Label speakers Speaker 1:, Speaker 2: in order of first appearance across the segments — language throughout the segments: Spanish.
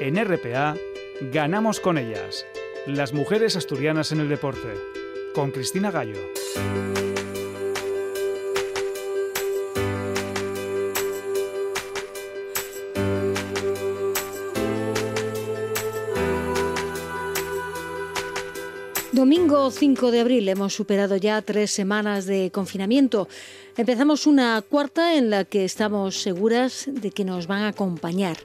Speaker 1: En RPA, ganamos con ellas. Las mujeres asturianas en el deporte. Con Cristina Gallo.
Speaker 2: Domingo 5 de abril hemos superado ya tres semanas de confinamiento. Empezamos una cuarta en la que estamos seguras de que nos van a acompañar.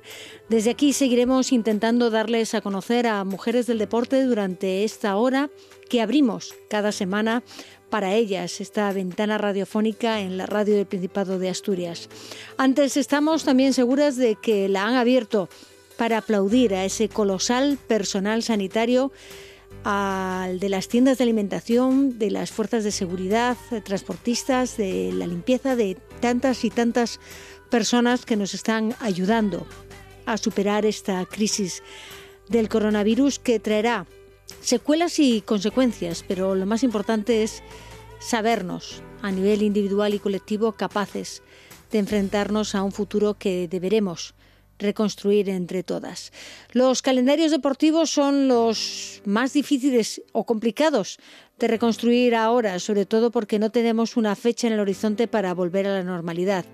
Speaker 2: Desde aquí seguiremos intentando darles a conocer a mujeres del deporte durante esta hora que abrimos cada semana para ellas, esta ventana radiofónica en la radio del Principado de Asturias. Antes estamos también seguras de que la han abierto para aplaudir a ese colosal personal sanitario al de las tiendas de alimentación, de las fuerzas de seguridad, de transportistas, de la limpieza, de tantas y tantas personas que nos están ayudando a superar esta crisis del coronavirus que traerá secuelas y consecuencias, pero lo más importante es sabernos a nivel individual y colectivo capaces de enfrentarnos a un futuro que deberemos reconstruir entre todas. Los calendarios deportivos son los más difíciles o complicados de reconstruir ahora, sobre todo porque no tenemos una fecha en el horizonte para volver a la normalidad.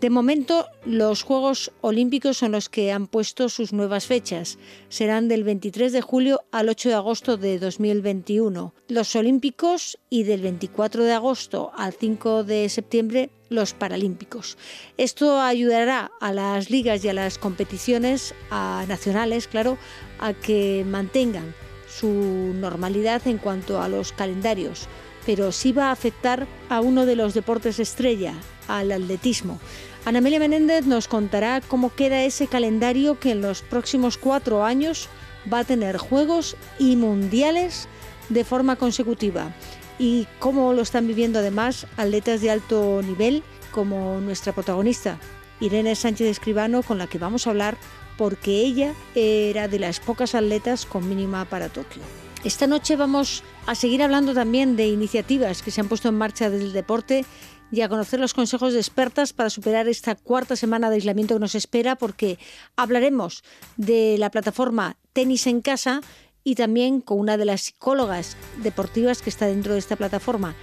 Speaker 2: De momento, los Juegos Olímpicos son los que han puesto sus nuevas fechas. Serán del 23 de julio al 8 de agosto de 2021. Los Olímpicos y del 24 de agosto al 5 de septiembre los Paralímpicos. Esto ayudará a las ligas y a las competiciones nacionales, claro, a que mantengan su normalidad en cuanto a los calendarios, pero sí va a afectar a uno de los deportes estrella, al atletismo. Ana Amelia Menéndez nos contará cómo queda ese calendario que en los próximos cuatro años va a tener Juegos y Mundiales de forma consecutiva y cómo lo están viviendo además atletas de alto nivel como nuestra protagonista, Irene Sánchez Escribano, con la que vamos a hablar porque ella era de las pocas atletas con mínima para Tokio. Esta noche vamos a seguir hablando también de iniciativas que se han puesto en marcha del deporte y a conocer los consejos de expertas para superar esta cuarta semana de aislamiento que nos espera, porque hablaremos de la plataforma Tenis en Casa y también con una de las psicólogas deportivas que está dentro de esta plataforma,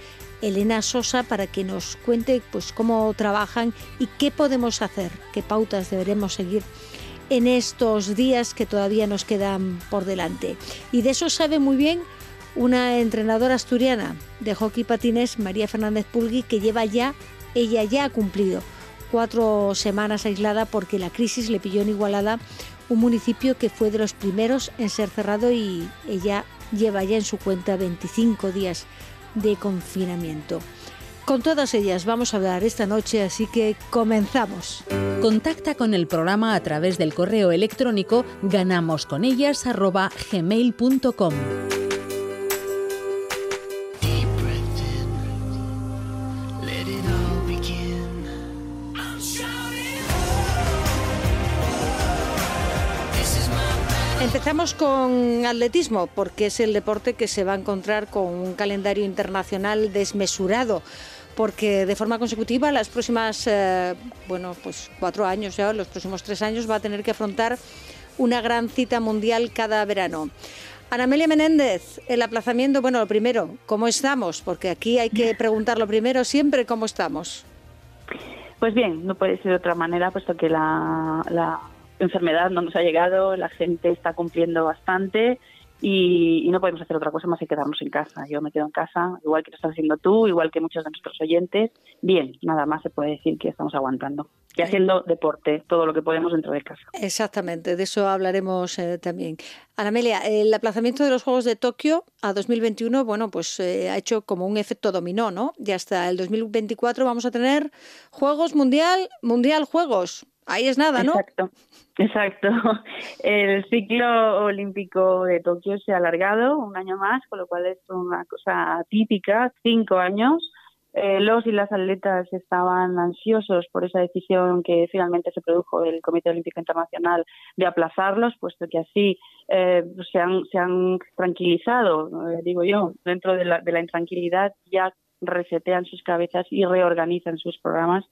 Speaker 2: Elena Sosa, para que nos cuente pues, cómo trabajan y qué podemos hacer, qué pautas deberemos seguir en estos días que todavía nos quedan por delante. Y de eso sabe muy bien una entrenadora asturiana de hockey patines, María Fernández Pulgui, que lleva ya, ella ya ha cumplido cuatro semanas aislada porque la crisis le pilló en Igualada, un municipio que fue de los primeros en ser cerrado y ella lleva ya en su cuenta 25 días de confinamiento. Con todas ellas vamos a hablar esta noche, así que comenzamos.
Speaker 3: Contacta con el programa a través del correo electrónico ganamosconellas.gmail.com.
Speaker 2: Empezamos con atletismo, porque es el deporte que se va a encontrar con un calendario internacional desmesurado porque de forma consecutiva las próximas, eh, bueno, pues cuatro años ya, los próximos tres años va a tener que afrontar una gran cita mundial cada verano. Ana Amelia Menéndez, el aplazamiento, bueno, lo primero, ¿cómo estamos? Porque aquí hay que preguntar lo primero siempre, ¿cómo estamos?
Speaker 4: Pues bien, no puede ser de otra manera, puesto que la enfermedad no nos ha llegado, la gente está cumpliendo bastante y, no podemos hacer otra cosa más que quedarnos en casa. Yo me quedo en casa, igual que lo estás haciendo tú, igual que muchos de nuestros oyentes. Bien, nada más se puede decir que estamos aguantando y haciendo deporte, todo lo que podemos dentro de casa.
Speaker 2: Exactamente, de eso hablaremos eh, también. Anamelia, el aplazamiento de los Juegos de Tokio a 2021, bueno, pues eh, ha hecho como un efecto dominó, ¿no? Y hasta el 2024 vamos a tener Juegos Mundial, Mundial Juegos. Ahí es nada, ¿no?
Speaker 4: Exacto, exacto. El ciclo olímpico de Tokio se ha alargado un año más, con lo cual es una cosa típica, cinco años. Eh, los y las atletas estaban ansiosos por esa decisión que finalmente se produjo del Comité Olímpico Internacional de aplazarlos, puesto que así eh, se, han, se han tranquilizado, eh, digo yo, dentro de la, de la intranquilidad ya resetean sus cabezas y reorganizan sus programas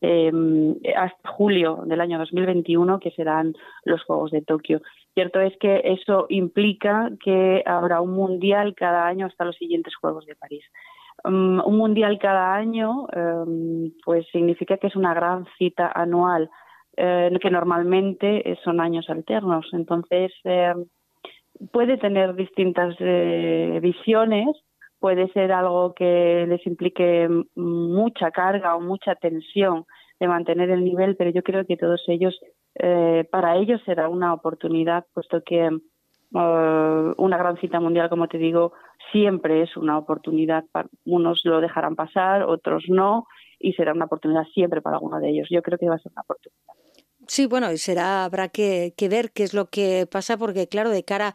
Speaker 4: em, hasta julio del año 2021, que serán los Juegos de Tokio. Cierto es que eso implica que habrá un mundial cada año hasta los siguientes Juegos de París. Um, un mundial cada año, um, pues significa que es una gran cita anual, eh, que normalmente son años alternos. Entonces, eh, puede tener distintas eh, visiones, puede ser algo que les implique mucha carga o mucha tensión de mantener el nivel, pero yo creo que todos ellos, para ellos será una oportunidad, puesto que una gran cita mundial, como te digo, siempre es una oportunidad. Unos lo dejarán pasar, otros no, y será una oportunidad siempre para alguno de ellos. Yo creo que va a ser una oportunidad.
Speaker 2: Sí, bueno, y será, habrá que, ver qué es lo que pasa, porque claro, de cara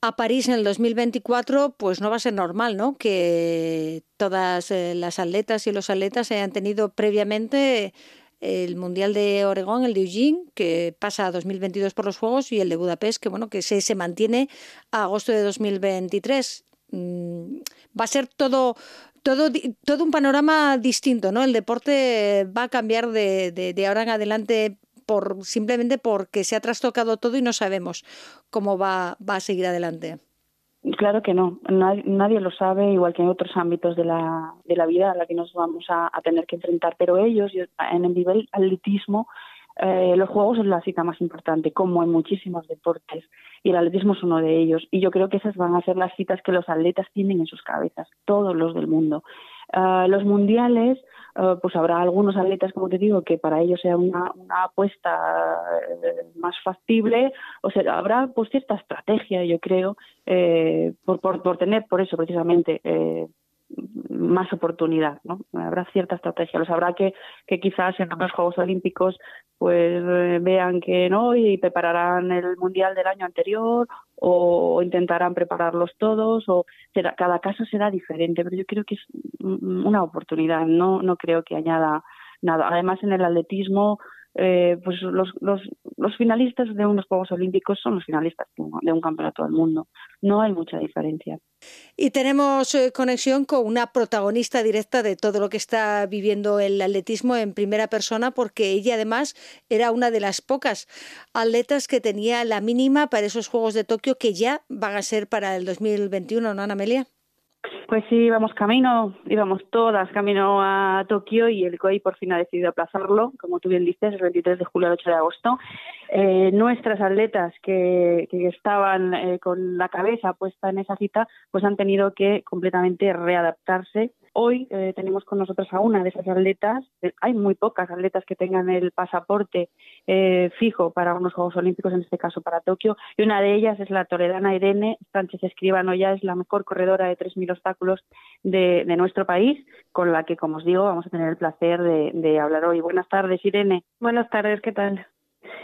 Speaker 2: a París en el 2024, pues no va a ser normal, ¿no? Que todas eh, las atletas y los atletas hayan tenido previamente el Mundial de Oregón, el de Eugene, que pasa a 2022 por los Juegos, y el de Budapest, que bueno, que se, se mantiene a agosto de 2023. Mm, va a ser todo, todo, todo un panorama distinto, ¿no? El deporte va a cambiar de, de, ahora en adelante por, simplemente porque se ha trastocado todo y no sabemos cómo va, va a seguir adelante.
Speaker 4: Claro que no, nadie, lo sabe, igual que en otros ámbitos de la, de la vida a la que nos vamos a, tener que enfrentar, pero ellos, en el nivel atletismo, eh, los juegos es la cita más importante, como en muchísimos deportes, y el atletismo es uno de ellos. Y yo creo que esas van a ser las citas que los atletas tienen en sus cabezas, todos los del mundo. Eh, los mundiales, eh, pues habrá algunos atletas, como te digo, que para ellos sea una, apuesta más factible, o sea, habrá pues cierta estrategia, yo creo, por, por, por, tener, por eso precisamente, más oportunidad, ¿no? Habrá cierta estrategia. Los habrá que, quizás en los Juegos Olímpicos pues eh, vean que no y prepararán el Mundial del año anterior o intentarán prepararlos todos o será, cada caso será diferente, pero yo creo que es una oportunidad, no, no creo que añada nada. Además en el atletismo eh, pues los, los, finalistas de unos Juegos Olímpicos son los finalistas de un campeonato del mundo. No hay mucha diferencia.
Speaker 2: Y tenemos eh, conexión con una protagonista directa de todo lo que está viviendo el atletismo en primera persona, porque ella además era una de las pocas atletas que tenía la mínima para esos Juegos de Tokio que ya van a ser para el 2021, ¿no, Ana Amelia?
Speaker 4: Pues sí, íbamos camino, íbamos todas camino a Tokio y el COI por fin ha decidido aplazarlo, como tú bien dices, el 23 de julio al 8 de agosto. Eh, nuestras atletas que, que estaban eh, con la cabeza puesta en esa cita, pues han tenido que completamente readaptarse Hoy eh, tenemos con nosotros a una de esas atletas. Eh, hay muy pocas atletas que tengan el pasaporte eh, fijo para unos Juegos Olímpicos, en este caso para Tokio, y una de ellas es la toledana Irene Sánchez Escribano. Ya es la mejor corredora de 3.000 obstáculos de, nuestro país, con la que, como os digo, vamos a tener el placer de, de hablar hoy. Buenas tardes, Irene.
Speaker 5: Buenas tardes, ¿qué tal?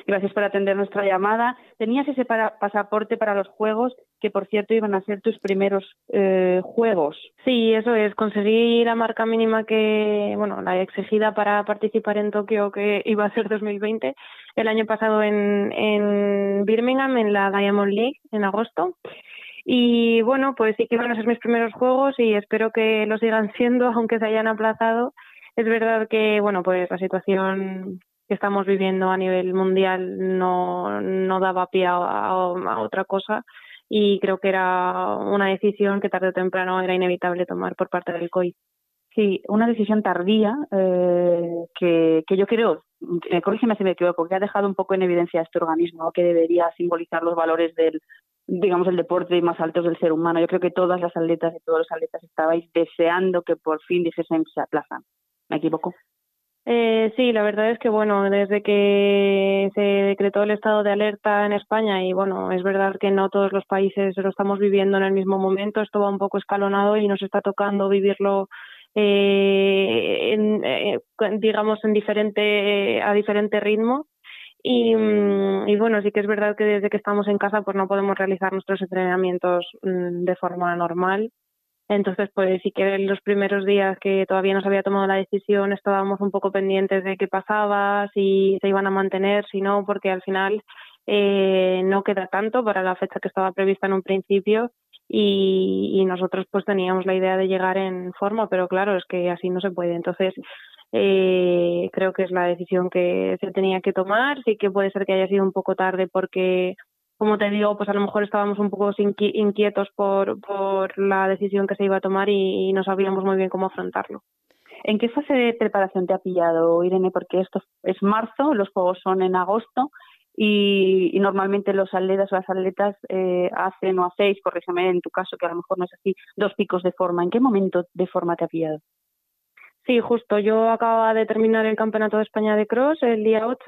Speaker 4: Gracias por atender nuestra llamada. Tenías ese pasaporte para los Juegos, que por cierto iban a ser tus primeros eh, Juegos.
Speaker 5: Sí, eso es, conseguir la marca mínima que, bueno, la exigida para participar en Tokio, que iba a ser 2020, el año pasado en, Birmingham, en la Diamond League, en agosto. Y bueno, pues sí que iban a ser mis primeros Juegos y espero que lo sigan siendo, aunque se hayan aplazado. Es verdad que, bueno, pues la situación que estamos viviendo a nivel mundial no, no daba pie a, otra cosa y creo que era una decisión que tarde o temprano era inevitable tomar por parte del COI.
Speaker 4: Sí, una decisión tardía eh, que, que yo creo, eh, corrígeme si me equivoco, que ha dejado un poco en evidencia este organismo que debería simbolizar los valores del, digamos, el deporte más altos del ser humano. Yo creo que todas las atletas y todos los atletas estabais deseando que por fin dijesen se aplazan. ¿Me equivoco?
Speaker 5: Eh, sí, la verdad es que bueno, desde que se decretó el estado de alerta en España y bueno, es verdad que no todos los países lo estamos viviendo en el mismo momento, esto va un poco escalonado y nos está tocando vivirlo eh, eh, digamos en diferente a diferente ritmo. Y, mm, y, bueno sí que es verdad que desde que estamos en casa pues no podemos realizar nuestros entrenamientos mm, de forma normal entonces, pues sí que los primeros días que todavía no se había tomado la decisión estábamos un poco pendientes de qué pasaba, si se iban a mantener, si no, porque al final eh, no queda tanto para la fecha que estaba prevista en un principio y, y nosotros pues teníamos la idea de llegar en forma, pero claro, es que así no se puede. Entonces, eh, creo que es la decisión que se tenía que tomar. Sí que puede ser que haya sido un poco tarde porque, como te digo, pues a lo mejor estábamos un poco inquietos por, por la decisión que se iba a tomar y, no sabíamos muy bien cómo afrontarlo.
Speaker 4: ¿En qué fase de preparación te ha pillado, Irene? Porque esto es marzo, los juegos son en agosto y, normalmente los atletas o las atletas eh, hacen o hacéis, corrígeme en tu caso, que a lo mejor no es así, dos picos de forma. ¿En qué momento de forma te ha pillado?
Speaker 5: Sí, justo. Yo acababa de terminar el Campeonato de España de Cross el día 8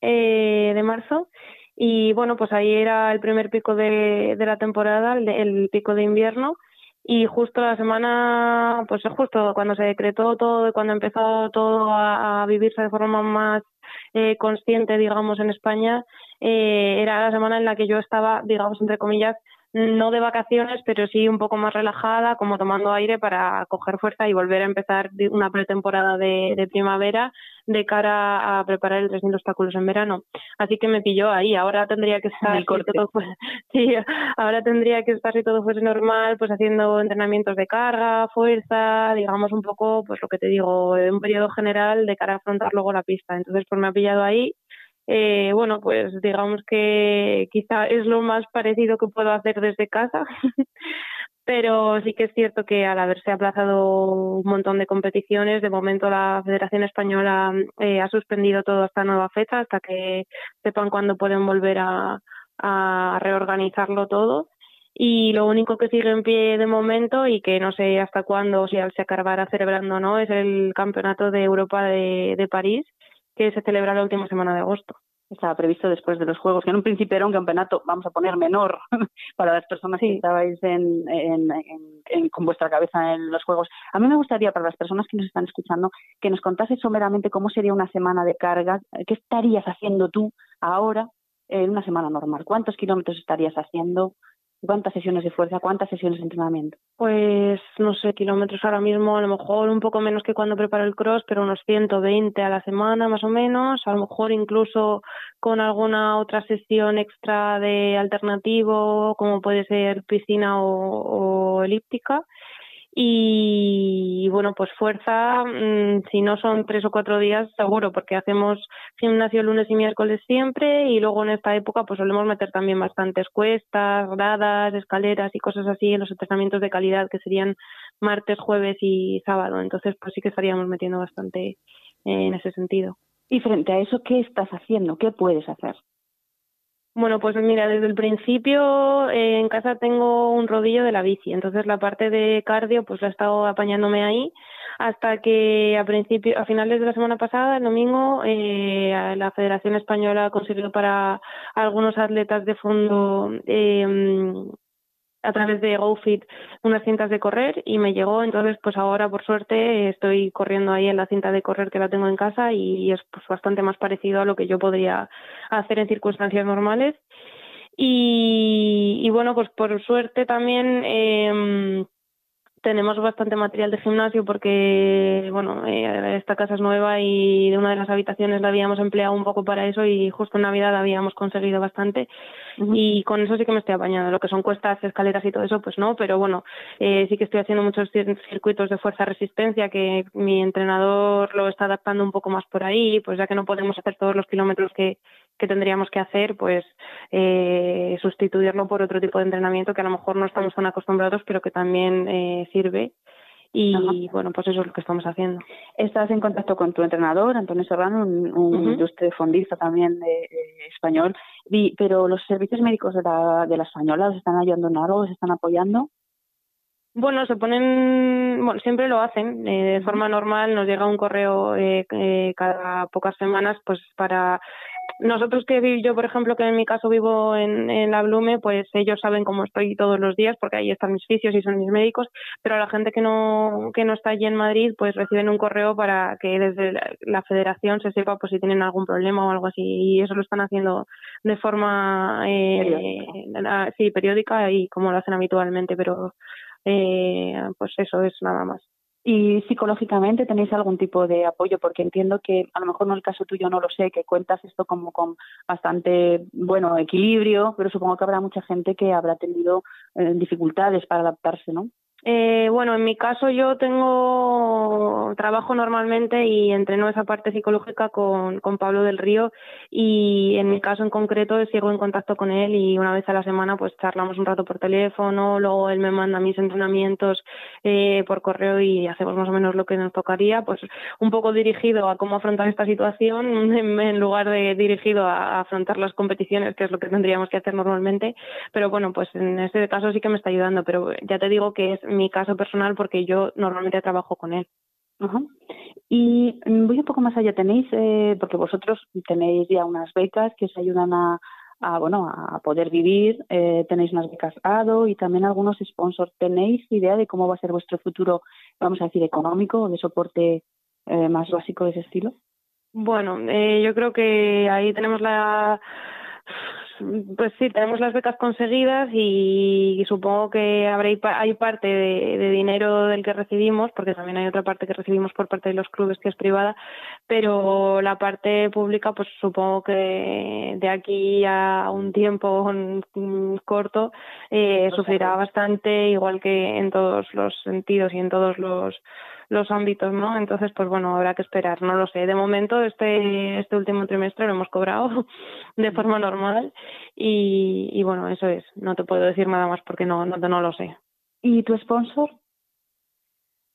Speaker 5: eh, de marzo y bueno, pues ahí era el primer pico de, de la temporada, el, el, pico de invierno y justo la semana, pues justo cuando se decretó todo, cuando empezó todo a, a vivirse de forma más eh, consciente, digamos, en España, eh, era la semana en la que yo estaba, digamos, entre comillas, no de vacaciones, pero sí un poco más relajada, como tomando aire para coger fuerza y volver a empezar una pretemporada de, primavera de cara a preparar el 300 obstáculos en verano. Así que me pilló ahí. Ahora tendría que estar, si todo sí, ahora tendría que estar si todo fuese normal, pues haciendo entrenamientos de carga, fuerza, digamos un poco, pues lo que te digo, un periodo general de cara a afrontar luego la pista. Entonces, pues me ha pillado ahí eh, bueno, pues digamos que quizá es lo más parecido que puedo hacer desde casa, pero sí que es cierto que al haberse aplazado un montón de competiciones, de momento la Federación Española eh, ha suspendido todo hasta nueva fecha, hasta que sepan cuándo pueden volver a, reorganizarlo todo. Y lo único que sigue en pie de momento y que no sé hasta cuándo, si se acabará celebrando o no, es el Campeonato de Europa de, de París, que se celebra la última semana de agosto.
Speaker 4: Estaba previsto después de los Juegos, que en un principio era un campeonato, vamos a poner menor, para las personas que estabais en, con vuestra cabeza en los Juegos. A mí me gustaría, para las personas que nos están escuchando, que nos contases someramente cómo sería una semana de carga, qué estarías haciendo tú ahora en una semana normal, cuántos kilómetros estarías haciendo, ¿Cuántas sesiones de fuerza? ¿Cuántas sesiones de entrenamiento?
Speaker 5: Pues no sé, kilómetros ahora mismo, a lo mejor un poco menos que cuando preparo el cross, pero unos 120 a la semana más o menos, a lo mejor incluso con alguna otra sesión extra de alternativo, como puede ser piscina o, o elíptica. Y bueno, pues fuerza, mm, si no son tres o cuatro días, seguro, porque hacemos gimnasio lunes y miércoles siempre y luego en esta época pues solemos meter también bastantes cuestas, gradas, escaleras y cosas así en los entrenamientos de calidad que serían martes, jueves y sábado. Entonces pues sí que estaríamos metiendo bastante en ese sentido.
Speaker 4: Y frente a eso, ¿qué estás haciendo? ¿Qué puedes hacer?
Speaker 5: Bueno, pues mira, desde el principio eh, en casa tengo un rodillo de la bici, entonces la parte de cardio pues la he estado apañándome ahí hasta que a principio, a finales de la semana pasada, el domingo, eh, la Federación Española consiguió para algunos atletas de fondo eh, a través de GoFit unas cintas de correr y me llegó, entonces pues ahora por suerte estoy corriendo ahí en la cinta de correr que la tengo en casa y es pues bastante más parecido a lo que yo podría hacer en circunstancias normales. Y, bueno, pues por suerte también eh, tenemos bastante material de gimnasio porque, bueno, eh, esta casa es nueva y de una de las habitaciones la habíamos empleado un poco para eso y justo en Navidad habíamos conseguido bastante y con eso sí que me estoy apañando. Lo que son cuestas, escaleras y todo eso, pues no, pero bueno, eh, sí que estoy haciendo muchos circuitos de fuerza-resistencia que mi entrenador lo está adaptando un poco más por ahí, pues ya que no podemos hacer todos los kilómetros que, que tendríamos que hacer, pues eh, sustituirlo por otro tipo de entrenamiento que a lo mejor no estamos tan acostumbrados, pero que también eh, sirve. Y bueno, pues eso es lo que estamos haciendo.
Speaker 4: Estás en contacto con tu entrenador, Antonio Serrano, un, un fondista también de, español, pero los servicios médicos de la, de la española os están ayudando en algo, os están apoyando.
Speaker 5: Bueno, se ponen, bueno, siempre lo hacen. Eh, de forma normal nos llega un correo eh, eh, cada pocas semanas, pues para nosotros que yo, por ejemplo, que en mi caso vivo en, en la Blume, pues ellos saben cómo estoy todos los días, porque ahí están mis fisios y son mis médicos. Pero la gente que no que no está allí en Madrid, pues reciben un correo para que desde la, Federación se sepa, pues si tienen algún problema o algo así. Y eso lo están haciendo de forma, sí, periódica y como lo hacen habitualmente, pero eh, pues eso es nada más.
Speaker 4: Y psicológicamente tenéis algún tipo de apoyo, porque entiendo que a lo mejor no el caso tuyo no lo sé, que cuentas esto como con bastante bueno equilibrio, pero supongo que habrá mucha gente que habrá tenido eh, dificultades para adaptarse, ¿no?
Speaker 5: Eh, bueno, en mi caso yo tengo trabajo normalmente y entreno esa parte psicológica con, Pablo del Río y en mi caso en concreto sigo en contacto con él y una vez a la semana pues charlamos un rato por teléfono, luego él me manda mis entrenamientos eh, por correo y hacemos más o menos lo que nos tocaría, pues un poco dirigido a cómo afrontar esta situación en, lugar de dirigido a, afrontar las competiciones, que es lo que tendríamos que hacer normalmente, pero bueno, pues en ese caso sí que me está ayudando, pero ya te digo que es mi caso personal porque yo normalmente trabajo con él.
Speaker 4: Y mm, voy un poco más allá, tenéis, eh, porque vosotros tenéis ya unas becas que os ayudan a, a bueno, a poder vivir, eh, tenéis unas becas ADO y también algunos sponsors. ¿Tenéis idea de cómo va a ser vuestro futuro, vamos a decir, económico o de soporte eh, más básico de ese estilo?
Speaker 5: Bueno, yo creo que ahí tenemos la pues sí, tenemos las becas conseguidas y, supongo que habrá, hay parte de, dinero del que recibimos, porque también hay otra parte que recibimos por parte de los clubes que es privada, pero la parte pública, pues supongo que de aquí a un tiempo corto eh, sufrirá bastante, igual que en todos los sentidos y en todos los los ámbitos, ¿no? Entonces, pues bueno, habrá que esperar, no lo sé. De momento, este, este último trimestre lo hemos cobrado de forma normal y, y bueno, eso es. No te puedo decir nada más porque no, no, no lo sé.
Speaker 4: ¿Y tu sponsor?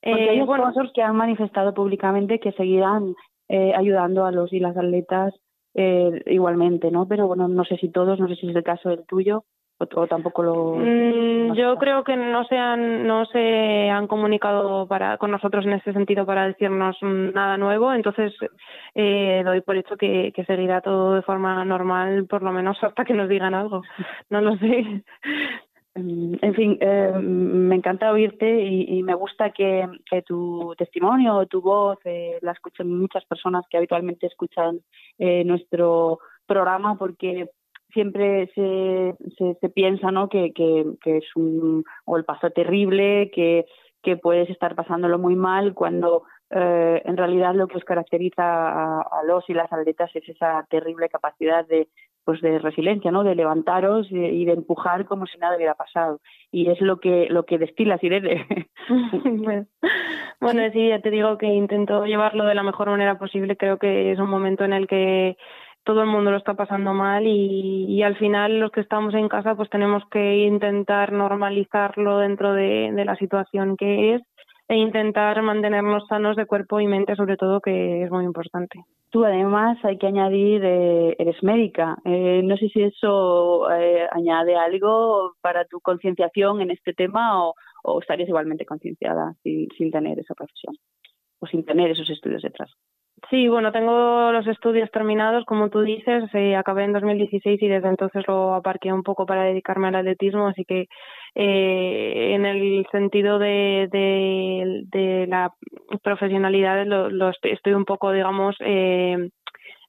Speaker 4: Porque hay eh, sponsors que han manifestado públicamente que seguirán eh, ayudando a los y las atletas eh, igualmente, ¿no? Pero bueno, no sé si todos, no sé si es el caso del tuyo o, tampoco lo
Speaker 5: mm, yo creo que no se han no se han comunicado para con nosotros en ese sentido para decirnos nada nuevo. Entonces eh, doy por hecho que, que seguirá todo de forma normal por lo menos hasta que nos digan algo. No lo sé.
Speaker 4: Mm, en fin, eh, me encanta oírte y, me gusta que, que, tu testimonio o tu voz eh, la escuchen muchas personas que habitualmente escuchan eh, nuestro programa porque siempre se, se, piensa ¿no? que, que, es un golpazo terrible, que, que puedes estar pasándolo muy mal cuando eh, en realidad lo que os caracteriza a, los y las atletas es esa terrible capacidad de pues de resiliencia, ¿no? De levantaros y, de empujar como si nada hubiera pasado. Y es lo que lo que destilas, Irene.
Speaker 5: bueno, sí, ya te digo que intento llevarlo de la mejor manera posible. Creo que es un momento en el que todo el mundo lo está pasando mal y, al final los que estamos en casa pues tenemos que intentar normalizarlo dentro de, la situación que es e intentar mantenernos sanos de cuerpo y mente sobre todo que es muy importante.
Speaker 4: Tú además hay que añadir, eh, eres médica. Eh, no sé si eso eh, añade algo para tu concienciación en este tema o, estarías igualmente concienciada sin tener esa profesión o sin tener esos estudios detrás.
Speaker 5: Sí, bueno, tengo los estudios terminados, como tú dices, eh, acabé en 2016 y desde entonces lo aparqué un poco para dedicarme al atletismo, así que eh, en el sentido de, de, la profesionalidad lo, estoy, un poco, digamos, eh,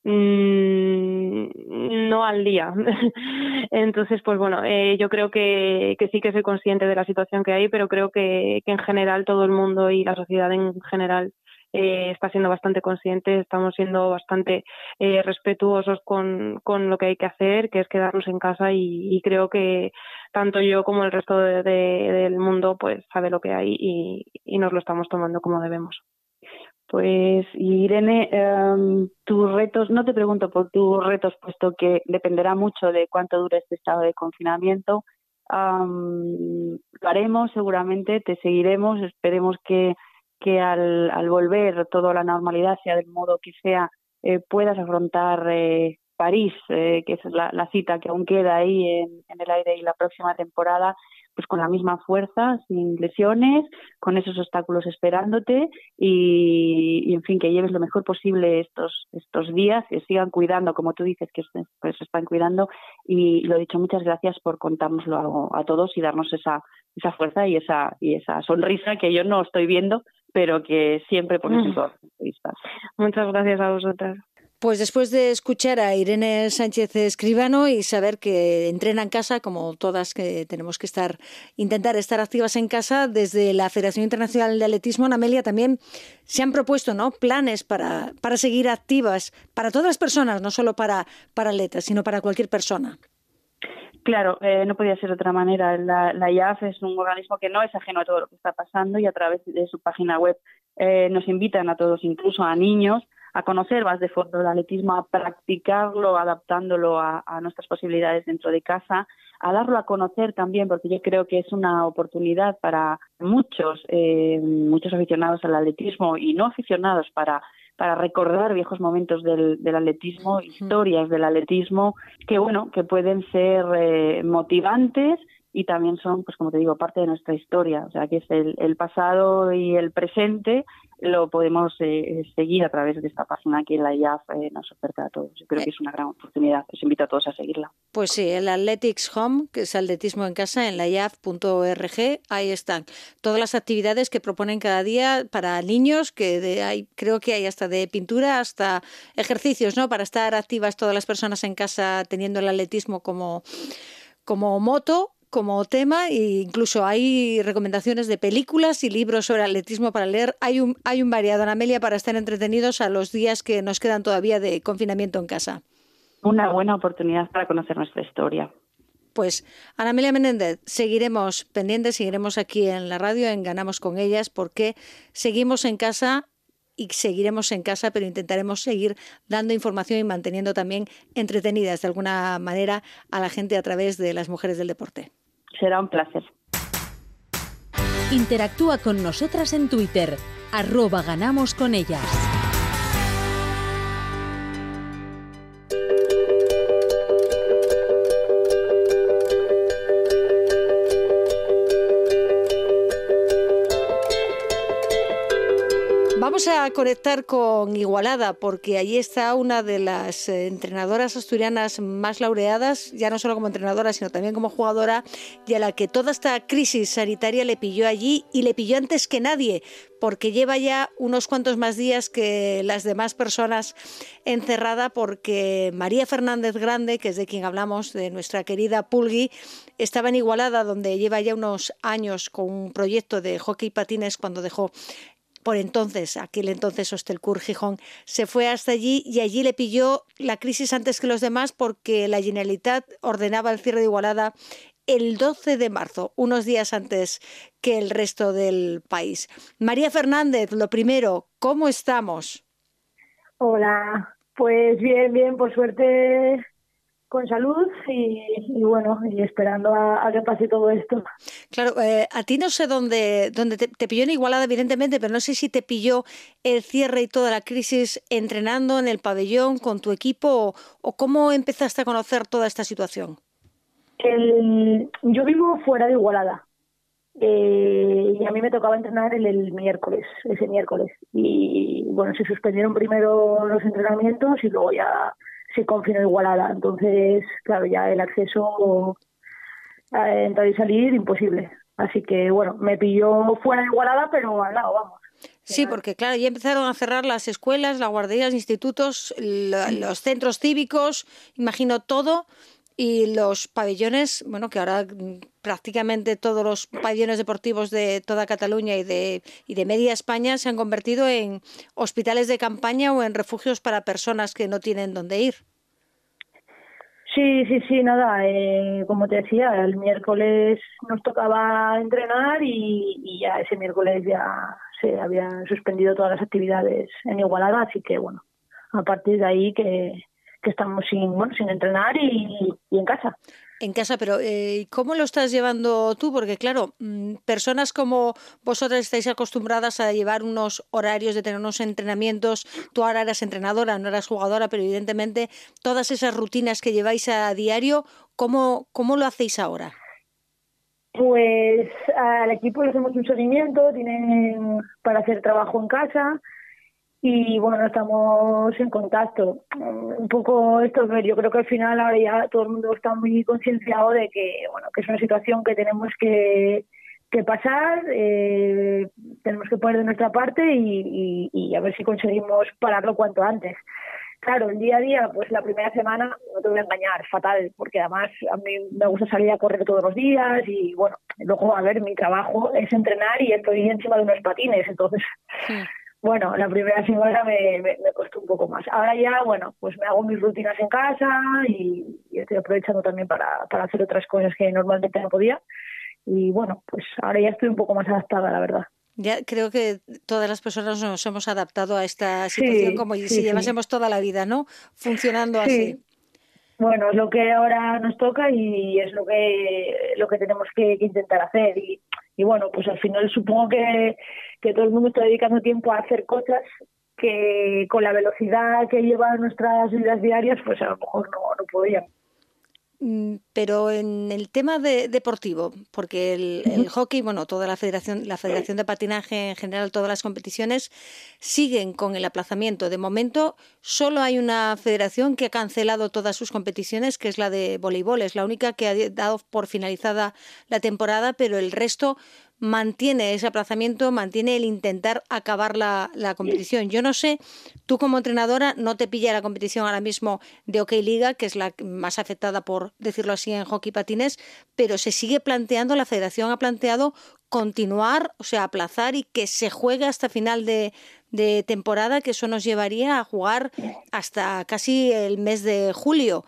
Speaker 5: mm, no al día. Entonces, pues bueno, eh, yo creo que, que, sí que soy consciente de la situación que hay, pero creo que en general todo el mundo y la sociedad en general eh, está siendo bastante consciente, estamos siendo bastante eh, respetuosos con, con, lo que hay que hacer, que es quedarnos en casa y, creo que tanto yo como el resto del mundo pues sabe lo que hay y, y, nos lo estamos tomando como debemos.
Speaker 4: Pues Irene, em, tus retos, no te pregunto por tus retos, puesto que dependerá mucho de cuánto dure este estado de confinamiento. lo haremos seguramente, te seguiremos, esperemos que que al, al volver todo a la normalidad, sea del modo que sea, eh, puedas afrontar eh, París, eh, que es la, cita que aún queda ahí en, el aire y la próxima temporada, pues con la misma fuerza, sin lesiones, con esos obstáculos esperándote y, en fin, que lleves lo mejor posible estos, estos días, que sigan cuidando, como tú dices, que pues, se están cuidando. Y lo dicho, muchas gracias por contárnoslo a, a todos y darnos esa, esa fuerza y esa, y esa sonrisa que yo no estoy viendo, pero que siempre pones en todas
Speaker 5: Muchas gracias a vosotras.
Speaker 2: Pues después de escuchar a Irene Sánchez Escribano y saber que entrena en casa, como todas que tenemos que estar, intentar estar activas en casa, desde la Federación Internacional de Atletismo, en Amelia, también se han propuesto ¿no? planes para, para seguir activas para todas las personas, no solo para, para atletas, sino para cualquier persona.
Speaker 4: Claro, eh, no podía ser de otra manera. La, IAF es un organismo que no es ajeno a todo lo que está pasando y a través de su página web eh, nos invitan a todos, incluso a niños, a conocer más de fondo el atletismo, a practicarlo, adaptándolo a, nuestras posibilidades dentro de casa, a darlo a conocer también, porque yo creo que es una oportunidad para muchos, eh, muchos aficionados al atletismo y no aficionados para para recordar viejos momentos del, atletismo, historias del atletismo, que bueno, que pueden ser eh, motivantes y también son, pues como te digo, parte de nuestra historia. O sea, que es el, pasado y el presente lo podemos eh, seguir a través de esta página que la IAF eh, nos oferta a todos. Yo creo que es una gran oportunidad. Os invito a todos a seguirla.
Speaker 2: Pues sí, el Athletics Home, que es atletismo en casa, en la IAF.org, ahí están todas las actividades que proponen cada día para niños, que de, hay, creo que hay hasta de pintura hasta ejercicios, ¿no? Para estar activas todas las personas en casa teniendo el atletismo como como moto como tema e incluso hay recomendaciones de películas y libros sobre atletismo para leer. Hay un, hay un variado, Ana Amelia, para estar entretenidos a los días que nos quedan todavía de confinamiento en casa.
Speaker 4: Una buena oportunidad para conocer nuestra historia.
Speaker 2: Pues Ana Amelia Menéndez, seguiremos pendientes, seguiremos aquí en la radio en Ganamos con ellas porque seguimos en casa y seguiremos en casa, pero intentaremos seguir dando información y manteniendo también entretenidas de alguna manera a la gente a través de las mujeres del deporte
Speaker 4: será un placer.
Speaker 3: Interactúa con nosotras en Twitter, arroba ganamos con ellas.
Speaker 2: Conectar con Igualada porque allí está una de las eh, entrenadoras asturianas más laureadas, ya no solo como entrenadora, sino también como jugadora, y a la que toda esta crisis sanitaria le pilló allí y le pilló antes que nadie, porque lleva ya unos cuantos más días que las demás personas encerrada, porque María Fernández Grande, que es de quien hablamos, de nuestra querida Pulgui, estaba en Igualada, donde lleva ya unos años con un proyecto de hockey patines cuando dejó por entonces, aquel entonces Hostelcur Gijón, se fue hasta allí y allí le pilló la crisis antes que los demás porque la Generalitat ordenaba el cierre de Igualada el 12 de marzo, unos días antes que el resto del país. María Fernández, lo primero, ¿cómo estamos?
Speaker 6: Hola, pues bien, bien, por suerte con salud y, bueno, y esperando a, que pase todo esto.
Speaker 2: Claro, eh, a ti no sé dónde, dónde te, pilló en Igualada, evidentemente, pero no sé si te pilló el cierre y toda la crisis entrenando en el pabellón con tu equipo o, cómo empezaste a conocer toda esta situación.
Speaker 6: yo vivo fuera de Igualada. Eh, y a mí me tocaba entrenar el, el miércoles, ese miércoles. Y bueno, se suspendieron primero los entrenamientos y luego ya se confinó Igualada. Entonces, claro, ya el acceso a entrar y salir imposible. Así que, bueno, me pilló fuera de Igualada, pero al lado, vamos.
Speaker 2: Sí, porque claro, ya empezaron a cerrar las escuelas, las guarderías, institutos, los centros cívicos, imagino todo, y los pabellones, bueno, que ahora mm, prácticamente todos los pabellones deportivos de toda Cataluña y de, y de media España se han convertido en hospitales de campaña o en refugios para personas que no tienen dónde ir.
Speaker 6: Sí, sí, sí, nada, eh, como te decía, el miércoles nos tocaba entrenar y, y, ya ese miércoles ya se habían suspendido todas las actividades en Igualada, así que bueno, a partir de ahí que, que estamos sin, bueno, sin entrenar y, en casa.
Speaker 2: En casa, pero eh, ¿cómo lo estás llevando tú? Porque claro, mm, personas como vosotras estáis acostumbradas a llevar unos horarios, de tener unos entrenamientos, tú ahora eras entrenadora, no eras jugadora, pero evidentemente todas esas rutinas que lleváis a diario, ¿cómo, cómo lo hacéis ahora?
Speaker 6: Pues al equipo le hacemos un seguimiento, tienen para hacer trabajo en casa, y bueno, estamos en contacto. Un poco esto, yo creo que al final ahora ya todo el mundo está muy concienciado de que, bueno, que es una situación que tenemos que, que pasar, eh, tenemos que poner de nuestra parte y, y, a ver si conseguimos pararlo cuanto antes. Claro, el día a día, pues la primera semana, no te voy a engañar, fatal, porque además a mí me gusta salir a correr todos los días y bueno, luego, a ver, mi trabajo es entrenar y estoy encima de unos patines, entonces, bueno, la primera semana me, me, costó un poco más. Ahora ya, bueno, pues me hago mis rutinas en casa y, estoy aprovechando también para, para hacer otras cosas que normalmente no podía. Y bueno, pues ahora ya estoy un poco más adaptada, la verdad.
Speaker 2: Ya creo que todas las personas nos hemos adaptado a esta situación como si llevásemos toda la vida, ¿no? Funcionando así.
Speaker 6: Bueno, es lo que ahora nos toca y es lo que lo que tenemos que, intentar hacer y, y, bueno, pues al final supongo que, que todo el mundo está dedicando tiempo a hacer cosas que con la velocidad que llevan nuestras vidas diarias, pues a lo mejor no, no podíamos.
Speaker 2: Mm, pero en el tema de, deportivo, porque el, hockey, bueno, toda la federación, la federación de patinaje en general, todas las competiciones siguen con el aplazamiento. De momento, solo hay una federación que ha cancelado todas sus competiciones, que es la de voleibol. Es la única que ha dado por finalizada la temporada, pero el resto mantiene ese aplazamiento, mantiene el intentar acabar la, competición. Yo no sé, tú como entrenadora no te pilla la competición ahora mismo de OK Liga, que es la más afectada por decirlo así en hockey patines, pero se sigue planteando, la federación ha planteado continuar, o sea, aplazar y que se juegue hasta final de, de temporada, que eso nos llevaría a jugar hasta casi el mes de julio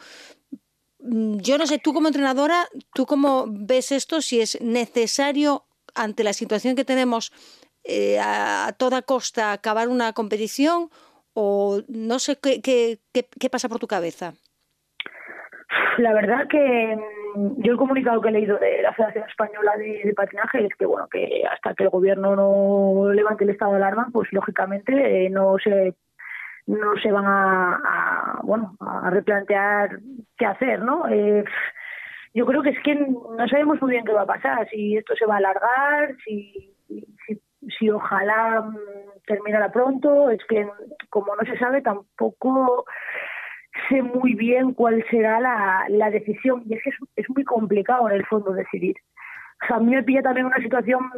Speaker 2: mm, yo no sé, tú como entrenadora, ¿tú cómo ves esto? Si es necesario ante la situación que tenemos eh, a, toda costa acabar una competición o no sé qué, qué, qué, pasa por tu cabeza?
Speaker 6: La verdad que mm, yo el comunicado que he leído de la Federación Española de, Patinaje es que bueno que hasta que el gobierno no levante el estado de alarma, pues lógicamente eh, no se no se van a, bueno a replantear qué hacer, ¿no? Eh, yo creo que es que no sabemos muy bien qué va a pasar, si esto se va a alargar, si, si, ojalá mm, terminara pronto, es que como no se sabe tampoco sé muy bien cuál será la, la decisión y es que es, muy complicado en el fondo decidir. O sea, a mí me pilla también una situación,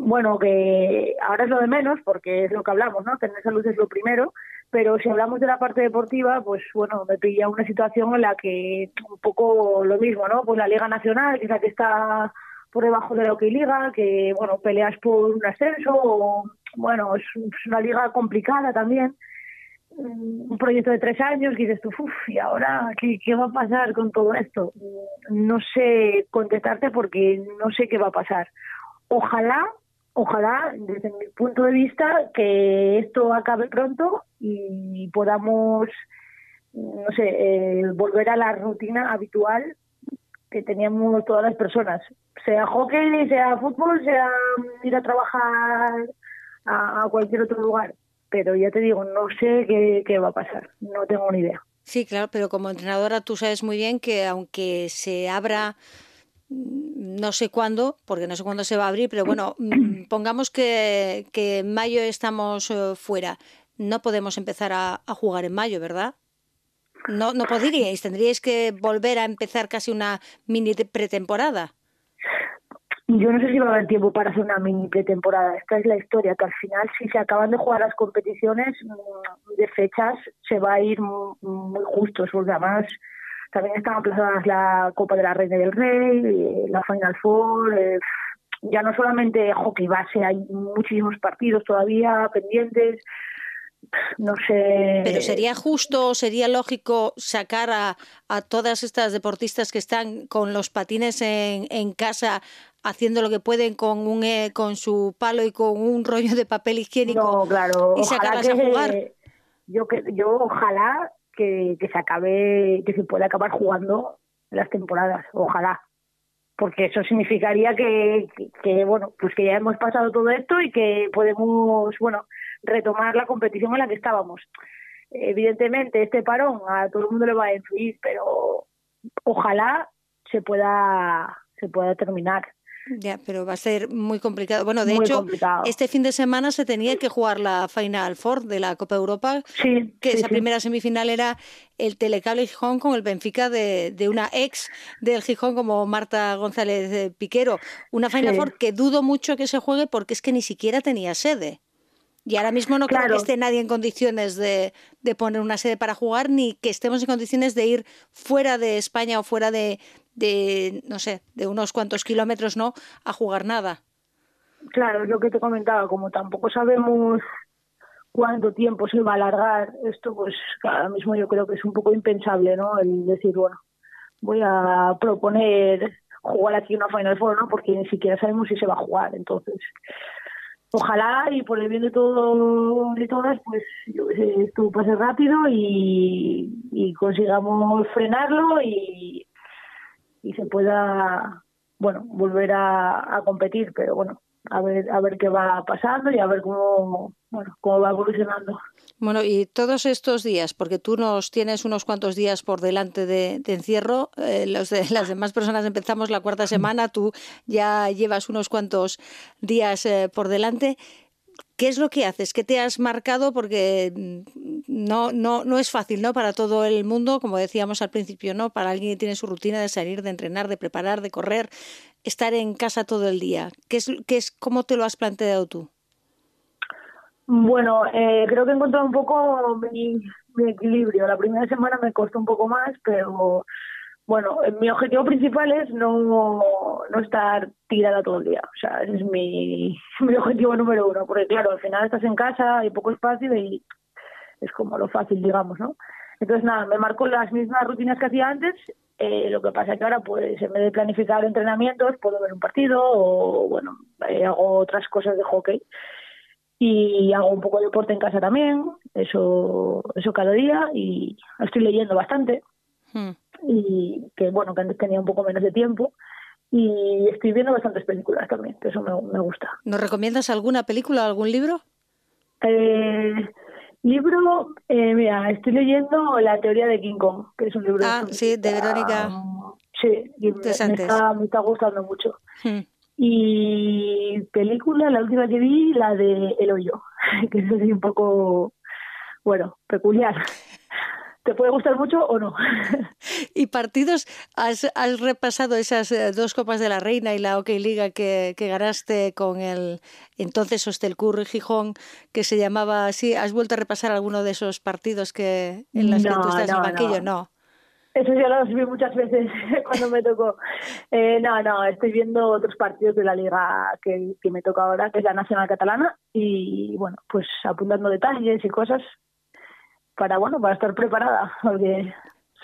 Speaker 6: bueno, que ahora es lo de menos porque es lo que hablamos, ¿no? Tener salud es lo primero, pero si hablamos de la parte deportiva, pues bueno, me pilla una situación en la que un poco lo mismo, ¿no? Pues la Liga Nacional, quizá que está por debajo de la OK Liga, que bueno, peleas por un ascenso, o bueno, es, una liga complicada también, un proyecto de tres años, y dices tú, uff, ¿y ahora qué, qué va a pasar con todo esto? No sé contestarte porque no sé qué va a pasar. Ojalá ojalá, desde mi punto de vista, que esto acabe pronto y podamos, no sé, eh, volver a la rutina habitual que teníamos todas las personas, sea hockey, sea fútbol, sea ir a trabajar a, cualquier otro lugar. Pero ya te digo, no sé qué, qué va a pasar, no tengo ni idea.
Speaker 2: Sí, claro, pero como entrenadora tú sabes muy bien que aunque se abra no sé cuándo, porque no sé cuándo se va a abrir, pero bueno, mm, pongamos que, en mayo estamos eh, fuera. No podemos empezar a, jugar en mayo, ¿verdad? No, no podríais, tendríais que volver a empezar casi una mini pretemporada.
Speaker 6: Yo no sé si va a haber tiempo para hacer una mini pretemporada. Esta es la historia, que al final si se acaban de jugar las competiciones mm, de fechas se va a ir muy, muy justo. Porque además también están aplazadas la Copa de la Reina del Rey, eh, la Final Four. Eh, ya no solamente hockey base, hay muchísimos partidos todavía pendientes. No sé.
Speaker 2: Pero sería justo, sería lógico sacar a, a todas estas deportistas que están con los patines en, en casa haciendo lo que pueden con un eh, con su palo y con un rollo de papel higiénico
Speaker 6: claro.
Speaker 2: y sacarlas a jugar.
Speaker 6: Yo que yo ojalá que, se acabe, que se pueda acabar jugando las temporadas, ojalá. Porque eso significaría que, que, bueno, pues que ya hemos pasado todo esto y que podemos, bueno, retomar la competición en la que estábamos. Evidentemente, este parón a todo el mundo le va a influir, pero ojalá se pueda, se pueda terminar.
Speaker 2: Ya, pero va a ser muy complicado. Bueno, de hecho, este fin de semana se tenía que jugar la Final Four de la Copa Europa,
Speaker 6: sí,
Speaker 2: que esa primera semifinal era el Telecable Gijón con el Benfica de, de, una ex del Gijón como Marta González Piquero. Una Final Four que dudo mucho que se juegue porque es que ni siquiera tenía sede. Y ahora mismo no creo que esté nadie en condiciones de, de, poner una sede para jugar, ni que estemos en condiciones de ir fuera de España o fuera de, de no sé, de unos cuantos kilómetros, ¿no?, a jugar nada.
Speaker 6: Claro, es lo que te comentaba, como tampoco sabemos cuánto tiempo se va a alargar esto, pues ahora mismo yo creo que es un poco impensable, ¿no? El decir, bueno, voy a proponer jugar aquí una Final Four, ¿no? Porque ni siquiera sabemos si se va a jugar, entonces ojalá y por el bien de todo y todas, pues esto pase rápido y, consigamos frenarlo y, y se pueda, bueno, volver a competir, pero bueno, a ver a ver qué va pasando y a ver cómo bueno cómo va evolucionando.
Speaker 2: Bueno y todos estos días porque tú nos tienes unos cuantos días por delante de, encierro eh, los de, las demás personas empezamos la cuarta semana tú ya llevas unos cuantos días eh, por delante ¿Qué es lo que haces? ¿Qué te has marcado? Porque mm, no, no, no es fácil, ¿no? Para todo el mundo, como decíamos al principio, ¿no? Para alguien que tiene su rutina de salir, de entrenar, de preparar, de correr, estar en casa todo el día. ¿Qué es, qué es cómo te lo has planteado tú?
Speaker 6: Bueno, eh, creo que he encontrado un poco mi, mi equilibrio. La primera semana me costó un poco más, pero bueno, mi objetivo principal es no, no estar tirada todo el día. O sea, es mi, mi objetivo número uno. Porque, claro, al final estás en casa, hay poco espacio y es como lo fácil, digamos, ¿no? Entonces, nada, me marco las mismas rutinas que hacía antes. Eh, lo que pasa es que ahora, pues, en vez de planificar entrenamientos, puedo ver un partido o, bueno, eh, hago otras cosas de hockey. Y hago un poco de deporte en casa también, eso, eso cada día. Y estoy leyendo bastante. Hmm y que bueno, que antes tenía un poco menos de tiempo y estoy viendo bastantes películas también, que eso me, me gusta.
Speaker 2: ¿Nos recomiendas alguna película o algún libro?
Speaker 6: Eh, libro, eh, mira, estoy leyendo La teoría de King Kong, que es un libro...
Speaker 2: Ah, sí, de Verónica.
Speaker 6: sí, y me, está, me está gustando mucho. Hmm. Y película, la última que vi, la de El Hoyo, que es así un poco, bueno, peculiar te puede gustar mucho o no.
Speaker 2: ¿Y partidos? ¿Has, repasado esas eh, dos Copas de la Reina y la OK Liga que, que ganaste con el entonces Hostelcurri Gijón, que se llamaba así? ¿Has vuelto a repasar alguno de esos partidos que en los que tú estás en el banquillo? No.
Speaker 6: Eso ya lo vi muchas veces cuando me tocó. Eh, no, no, estoy viendo otros partidos de la liga que, que me toca ahora, que es la Nacional Catalana, y bueno, pues apuntando detalles y cosas para bueno para estar preparada porque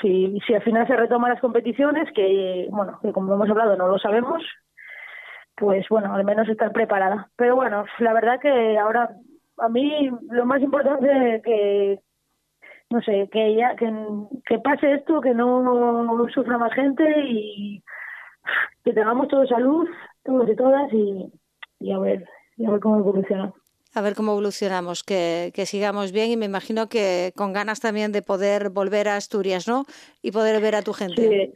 Speaker 6: si, si al final se retoman las competiciones que bueno que como hemos hablado no lo sabemos pues bueno al menos estar preparada. Pero bueno la verdad que ahora a mí lo más importante que no sé que ya que, que pase esto que no sufra más gente y que tengamos todos salud todos y todas y, y a ver y a ver cómo evoluciona
Speaker 2: a ver cómo evolucionamos, que, que, sigamos bien y me imagino que con ganas también de poder volver a Asturias, ¿no? Y poder ver a tu gente.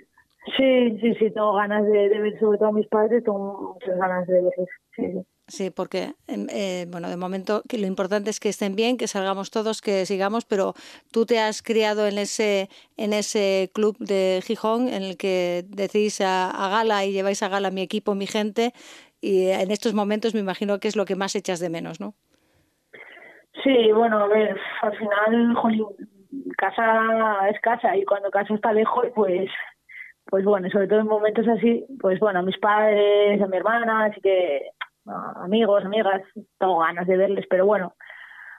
Speaker 6: Sí, sí, sí, tengo ganas de, ver sobre todo a mis padres, tengo muchas ganas de verlos. Sí,
Speaker 2: sí. porque, em, eh, bueno, de momento que lo importante es que estén bien, que salgamos todos, que sigamos, pero tú te has criado en ese, en ese club de Gijón en el que decís a, a gala y lleváis a gala mi equipo, mi gente, y en estos momentos me imagino que es lo que más echas de menos, ¿no?
Speaker 6: Sí, bueno, a ver, al final, casa es casa y cuando casa está lejos, pues, pues bueno, sobre todo en momentos así, pues bueno, a mis padres, a mi hermana, así que amigos, amigas, tengo ganas de verles, pero bueno,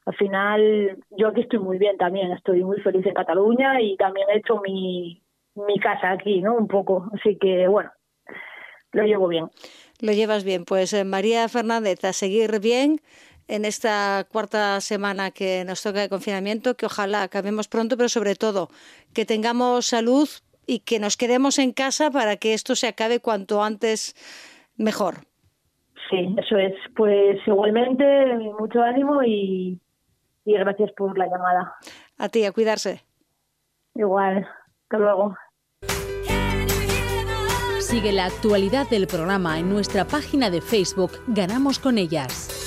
Speaker 6: al final yo aquí estoy muy bien también, estoy muy feliz en Cataluña y también he hecho mi, mi casa aquí, ¿no? Un poco, así que bueno, lo llevo bien.
Speaker 2: Lo llevas bien. Pues eh, María Fernández, a seguir bien en esta cuarta semana que nos toca de confinamiento, que ojalá acabemos pronto, pero sobre todo que tengamos salud y que nos quedemos en casa para que esto se acabe cuanto antes mejor.
Speaker 6: Sí, eso es. Pues igualmente, mucho ánimo y, y gracias por la llamada.
Speaker 2: A ti, a cuidarse.
Speaker 6: Igual. Hasta luego.
Speaker 3: Sigue la actualidad del programa en nuestra página de Facebook Ganamos con ellas.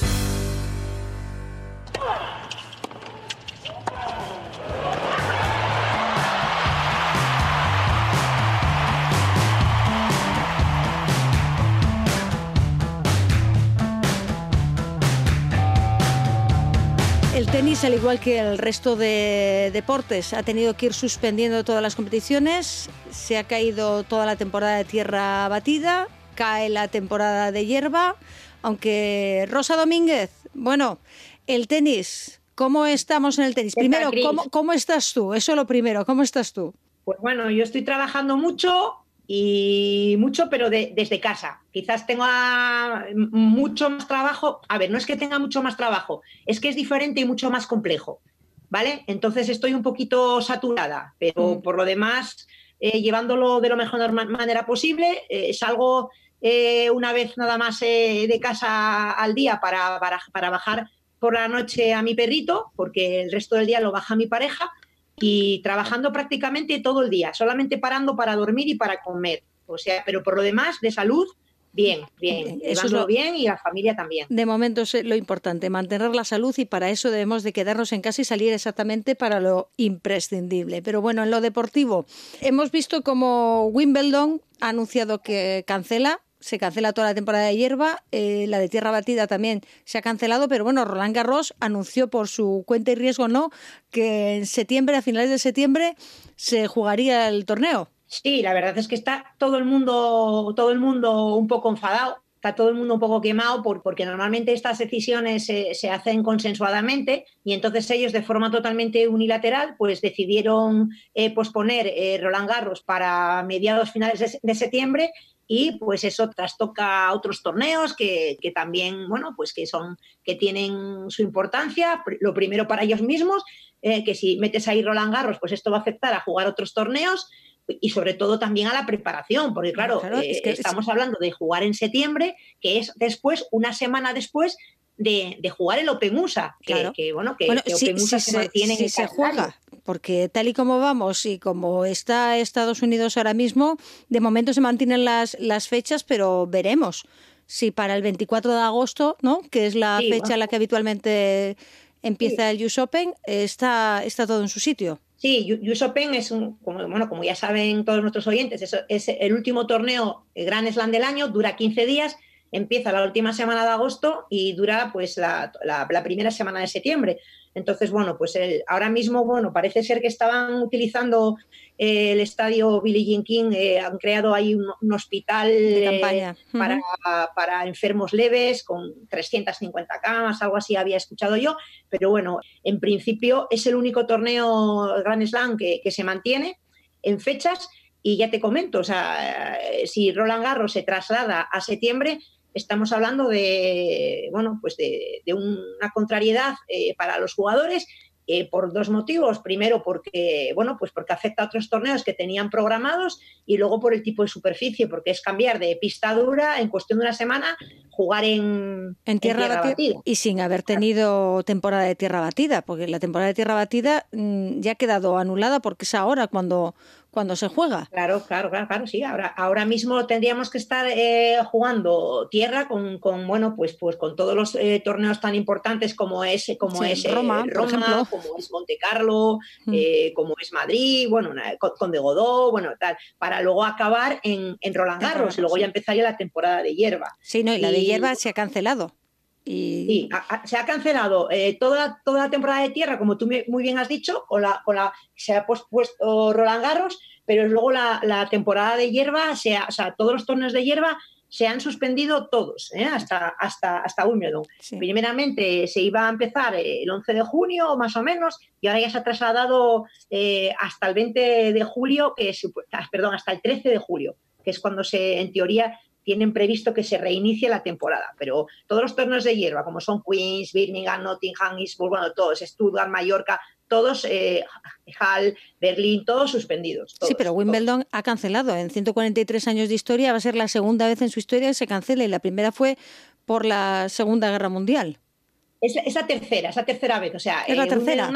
Speaker 2: Tenis, al igual que el resto de deportes, ha tenido que ir suspendiendo todas las competiciones. Se ha caído toda la temporada de tierra batida, cae la temporada de hierba. Aunque Rosa Domínguez, bueno, el tenis, ¿cómo estamos en el tenis? Primero, ¿cómo, ¿cómo estás tú? Eso es lo primero, ¿cómo estás tú?
Speaker 7: Pues bueno, yo estoy trabajando mucho, y mucho, pero desde casa. Quizás tenga mucho más trabajo. A ver, no es que tenga mucho más trabajo, es que es diferente y mucho más complejo. ¿Vale? Entonces estoy un poquito saturada, pero por lo demás, eh, llevándolo de la mejor manera posible, eh, salgo eh, una vez nada más de casa al día para, para, para bajar por la noche a mi perrito, porque el resto del día lo baja mi pareja y trabajando prácticamente todo el día, solamente parando para dormir y para comer. O sea, pero por lo demás, de salud, bien, bien, eso es lo bien y la familia también.
Speaker 2: De momento es lo importante, mantener la salud y para eso debemos de quedarnos en casa y salir exactamente para lo imprescindible. Pero bueno, en lo deportivo, hemos visto como Wimbledon ha anunciado que cancela se cancela toda la temporada de hierba, eh, la de tierra batida también se ha cancelado, pero bueno, Roland Garros anunció por su cuenta y riesgo no que en septiembre, a finales de septiembre, se jugaría el torneo.
Speaker 7: Sí, la verdad es que está todo el mundo, todo el mundo un poco enfadado, está todo el mundo un poco quemado porque normalmente estas decisiones se, hacen consensuadamente y entonces ellos de forma totalmente unilateral pues decidieron eh, posponer eh, Roland Garros para mediados finales de septiembre y pues eso trastoca otros torneos que, también, bueno, pues que son, que tienen su importancia, lo primero para ellos mismos, eh, que si metes ahí Roland Garros, pues esto va a afectar a jugar otros torneos y sobre todo también a la preparación, porque claro, eh, estamos hablando de jugar en septiembre, que es después, una semana después de, jugar el Open USA, que, bueno, que, Open USA se, mantiene en
Speaker 2: se juega, porque tal y como vamos y como está Estados Unidos ahora mismo, de momento se mantienen las, las fechas, pero veremos si para el 24 de agosto, ¿no? que es la fecha en la que habitualmente empieza el US Open, está, está todo en su sitio.
Speaker 7: Sí, US Open es un, como, bueno, como ya saben todos nuestros oyentes, es, es el último torneo Gran Slam del año, dura 15 días empieza la última semana de agosto y dura pues la, primera semana de septiembre. Entonces, bueno, pues ahora mismo, bueno, parece ser que estaban utilizando eh, el estadio Billie Jean King, eh, han creado ahí un, hospital
Speaker 2: eh,
Speaker 7: para, para, enfermos leves con 350 camas, algo así había escuchado yo, pero bueno, en principio es el único torneo Grand Slam que, que se mantiene en fechas. Y ya te comento, o sea, si Roland Garros se traslada a septiembre, estamos hablando de, bueno, pues de, una contrariedad eh, para los jugadores eh, por dos motivos. Primero, porque, bueno, pues porque afecta a otros torneos que tenían programados y luego por el tipo de superficie, porque es cambiar de pista dura en cuestión de una semana, jugar en,
Speaker 2: tierra, batida. Y sin haber tenido temporada de tierra batida, porque la temporada de tierra batida mm, ya ha quedado anulada porque es ahora cuando, cuando se juega.
Speaker 7: Claro, claro, claro, claro sí. Ahora, ahora mismo tendríamos que estar eh, jugando tierra con, con, bueno, pues, pues con todos los eh, torneos tan importantes como es, como es
Speaker 2: Roma,
Speaker 7: Roma como es Monte Carlo, mm. eh, como es Madrid, bueno, con, de Godó, bueno, tal, para luego acabar en, en Roland Garros y luego ya empezaría la temporada de hierba.
Speaker 2: Sí, no, y la de hierba se ha cancelado. Y...
Speaker 7: Sí, se ha cancelado toda, toda la temporada de tierra, como tú muy bien has dicho, con la, la, se ha pospuesto Roland Garros, pero luego la, temporada de hierba, o sea, todos los torneos de hierba se han suspendido todos, ¿eh? hasta, hasta, hasta Wimbledon. Primeramente se iba a empezar el 11 de junio, más o menos, y ahora ya se ha trasladado eh, hasta el 20 de julio, que es, ah, perdón, hasta el 13 de julio, que es cuando se, en teoría, tienen previsto que se reinicie la temporada. Pero todos los torneos de hierba, como son Queens, Birmingham, Nottingham, Eastbourne, bueno, todos, Stuttgart, Mallorca, todos, eh, Hall, Berlín, todos suspendidos.
Speaker 2: sí, pero Wimbledon ha cancelado. En 143 años de historia va a ser la segunda vez en su historia que se cancela y la primera fue por la Segunda Guerra Mundial.
Speaker 7: Es, la tercera, es la tercera vez. O sea,
Speaker 2: es la eh, tercera.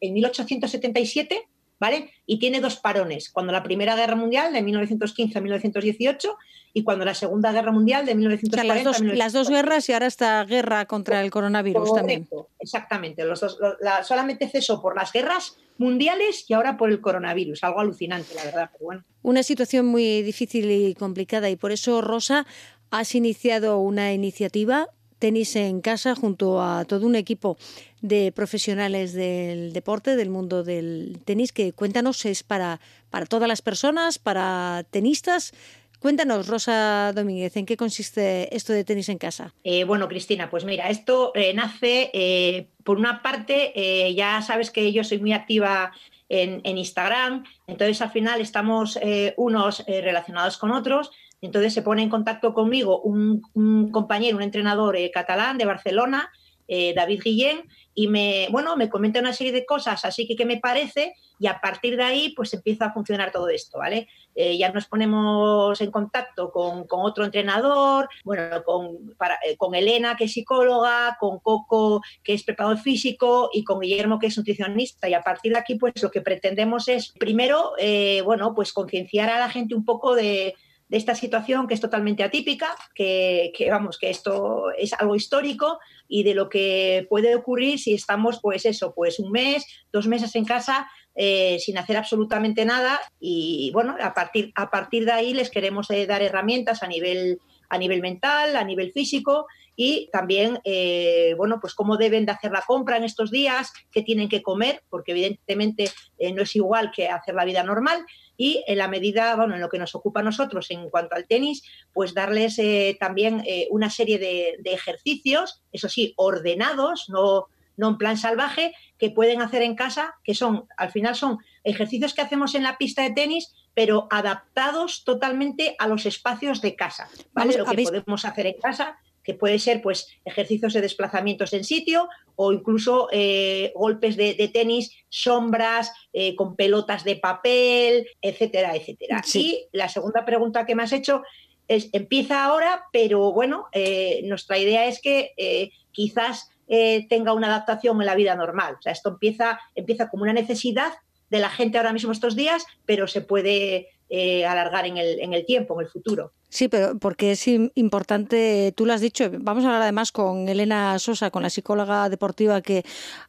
Speaker 7: En 1877 ¿vale? Y tiene dos parones, cuando la Primera Guerra Mundial de 1915 a 1918 y cuando la Segunda Guerra Mundial de 1940
Speaker 2: las, dos, las dos guerras y ahora esta guerra contra el coronavirus también.
Speaker 7: Exactamente, los dos, solamente cesó por las guerras mundiales y ahora por el coronavirus, algo alucinante, la verdad, pero bueno.
Speaker 2: Una situación muy difícil y complicada y por eso, Rosa, has iniciado una iniciativa tenis en casa junto a todo un equipo de profesionales del deporte, del mundo del tenis, que cuéntanos, es para, para todas las personas, para tenistas. Cuéntanos, Rosa Domínguez, ¿en qué consiste esto de tenis en casa?
Speaker 7: Eh, bueno, Cristina, pues mira, esto eh, nace, eh, por una parte, ya sabes que yo soy muy activa en, Instagram, entonces al final estamos unos relacionados con otros, entonces se pone en contacto conmigo un, compañero, un entrenador catalán de Barcelona, David Guillén, y me, bueno, me comenta una serie de cosas, así que qué me parece, y a partir de ahí pues empieza a funcionar todo esto, ¿vale? Eh, ya nos ponemos en contacto con, otro entrenador, bueno, con, eh, con Elena, que es psicóloga, con Coco, que es preparador físico, y con Guillermo, que es nutricionista, y a partir de aquí pues lo que pretendemos es, primero, eh, bueno, pues concienciar a la gente un poco de de esta situación que es totalmente atípica, que, vamos, que esto es algo histórico y de lo que puede ocurrir si estamos, pues eso, pues un mes, dos meses en casa eh, sin hacer absolutamente nada y bueno, a partir, a partir de ahí les queremos eh, dar herramientas a nivel, a nivel mental, a nivel físico y también, eh, bueno, pues cómo deben de hacer la compra en estos días, qué tienen que comer, porque evidentemente no es igual que hacer la vida normal y en la medida, bueno, en lo que nos ocupa a nosotros en cuanto al tenis, pues darles eh, también eh, una serie de, ejercicios, eso sí, ordenados, no, no en plan salvaje, que pueden hacer en casa, que son, al final son ejercicios que hacemos en la pista de tenis, pero adaptados totalmente a los espacios de casa, ¿vale? lo que podemos hacer en casa que puede ser pues ejercicios de desplazamientos en sitio o incluso eh, golpes de, tenis, sombras, eh, con pelotas de papel, etcétera, etcétera. Y la segunda pregunta que me has hecho es, empieza ahora, pero bueno, eh, nuestra idea es que quizás tenga una adaptación en la vida normal. O sea, esto empieza, empieza como una necesidad de la gente ahora mismo estos días, pero se puede alargar en el, en el tiempo, en el futuro.
Speaker 2: Sí, pero porque es importante, tú lo has dicho, vamos a hablar además con Elena Sosa, con la psicóloga deportiva que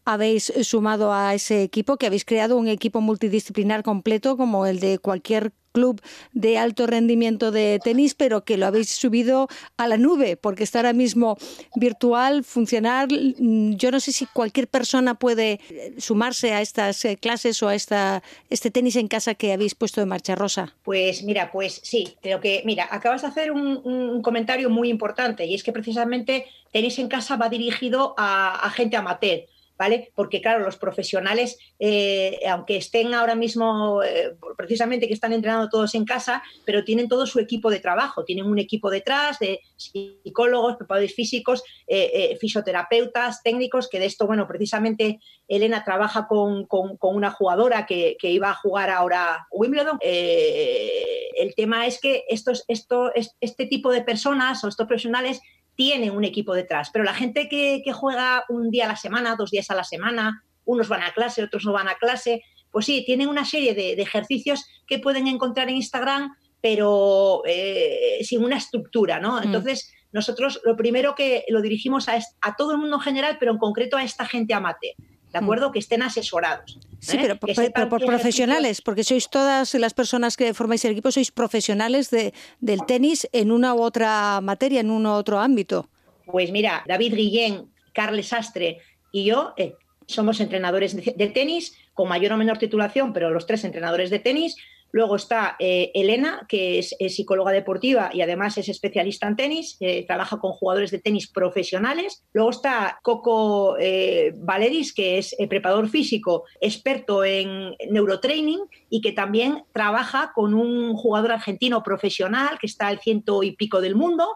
Speaker 2: habéis sumado a ese equipo, que habéis creado un equipo multidisciplinar completo como el de cualquier club de alto rendimiento de tenis, pero que lo habéis subido a la nube, porque está ahora mismo virtual, funcionar. Mm, yo no sé si cualquier persona puede eh, sumarse a estas eh, clases o a esta, este tenis en casa que habéis puesto en marcha, Rosa.
Speaker 7: Pues mira, pues sí, creo que, mira, acabas de hacer un, comentario muy importante y es que precisamente tenis en casa va dirigido a, a gente amateur ¿vale? Porque claro, los profesionales, eh, aunque estén ahora mismo, eh, precisamente que están entrenando todos en casa, pero tienen todo su equipo de trabajo, tienen un equipo detrás de psicólogos, preparadores físicos, eh, fisioterapeutas, técnicos, que de esto, bueno, precisamente Elena trabaja con, una jugadora que, iba a jugar ahora Wimbledon. el tema es que estos, esto, este tipo de personas o estos profesionales tienen un equipo detrás, pero la gente que, juega un día a la semana, dos días a la semana, unos van a clase, otros no van a clase, pues sí, tienen una serie de, ejercicios que pueden encontrar en Instagram, pero eh, sin una estructura, ¿no? Mm. Entonces, nosotros lo primero que lo dirigimos a, a todo el mundo en general, pero en concreto a esta gente amate. ¿De acuerdo? Que estén asesorados.
Speaker 2: Sí, ¿eh? pero, por profesionales, porque sois todas las personas que formáis el equipo, sois profesionales de, del tenis en una u otra materia, en un u otro ámbito.
Speaker 7: Pues mira, David Guillén, Carles Sastre y yo eh, somos entrenadores de tenis con mayor o menor titulación, pero los tres entrenadores de tenis Luego está eh, Elena, que es, psicóloga deportiva y además es especialista en tenis, eh, trabaja con jugadores de tenis profesionales. Luego está Coco eh, Valeris, que es preparador físico, experto en neurotraining y que también trabaja con un jugador argentino profesional que está al ciento y pico del mundo.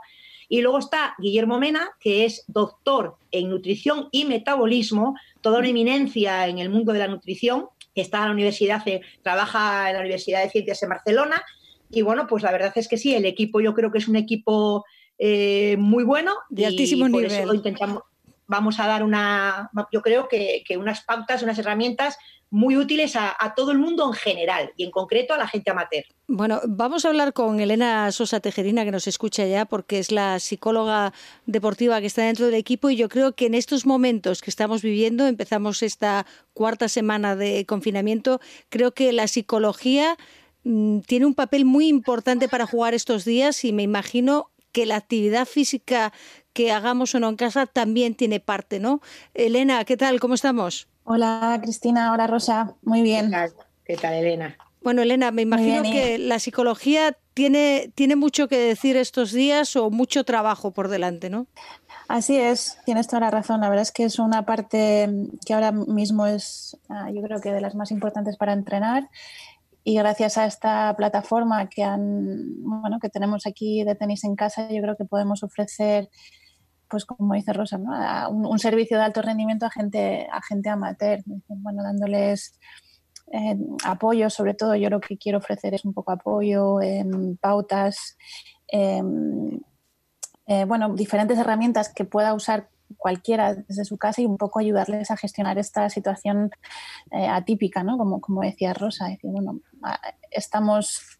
Speaker 7: Y luego está Guillermo Mena, que es doctor en nutrición y metabolismo, toda una eminencia en el mundo de la nutrición está en la universidad, trabaja en la Universidad de Ciencias en Barcelona. Y bueno, pues la verdad es que sí, el equipo yo creo que es un equipo eh, muy bueno.
Speaker 2: De altísimo nivel.
Speaker 7: intentamos, vamos a dar una, yo creo que, que unas pautas, unas herramientas muy útiles a, todo el mundo en general y en concreto a la gente amateur.
Speaker 2: Bueno, vamos a hablar con Elena Sosa Tejerina, que nos escucha ya, porque es la psicóloga deportiva que está dentro del equipo y yo creo que en estos momentos que estamos viviendo, empezamos esta cuarta semana de confinamiento, creo que la psicología mm, tiene un papel muy importante para jugar estos días y me imagino que la actividad física que hagamos o no en casa también tiene parte, ¿no? Elena, ¿qué tal? ¿Cómo estamos?
Speaker 8: Hola Cristina, hola Rosa, muy bien.
Speaker 7: ¿Qué tal, Elena?
Speaker 2: Bueno, Elena, me imagino que la psicología tiene, tiene mucho que decir estos días o mucho trabajo por delante, ¿no?
Speaker 8: Así es, tienes toda la razón. La verdad es que es una parte que ahora mismo es, ah, yo creo que de las más importantes para entrenar. Y gracias a esta plataforma que, han, bueno, que tenemos aquí de tenis en casa, yo creo que podemos ofrecer, pues como dice Rosa, ¿no? un, servicio de alto rendimiento a gente, a gente amateur, bueno, dándoles eh, apoyo, sobre todo yo lo que quiero ofrecer es un poco apoyo, en pautas, em, eh, bueno, diferentes herramientas que pueda usar cualquiera desde su casa y un poco ayudarles a gestionar esta situación eh, atípica, ¿no? Como, como decía Rosa, decir, bueno, estamos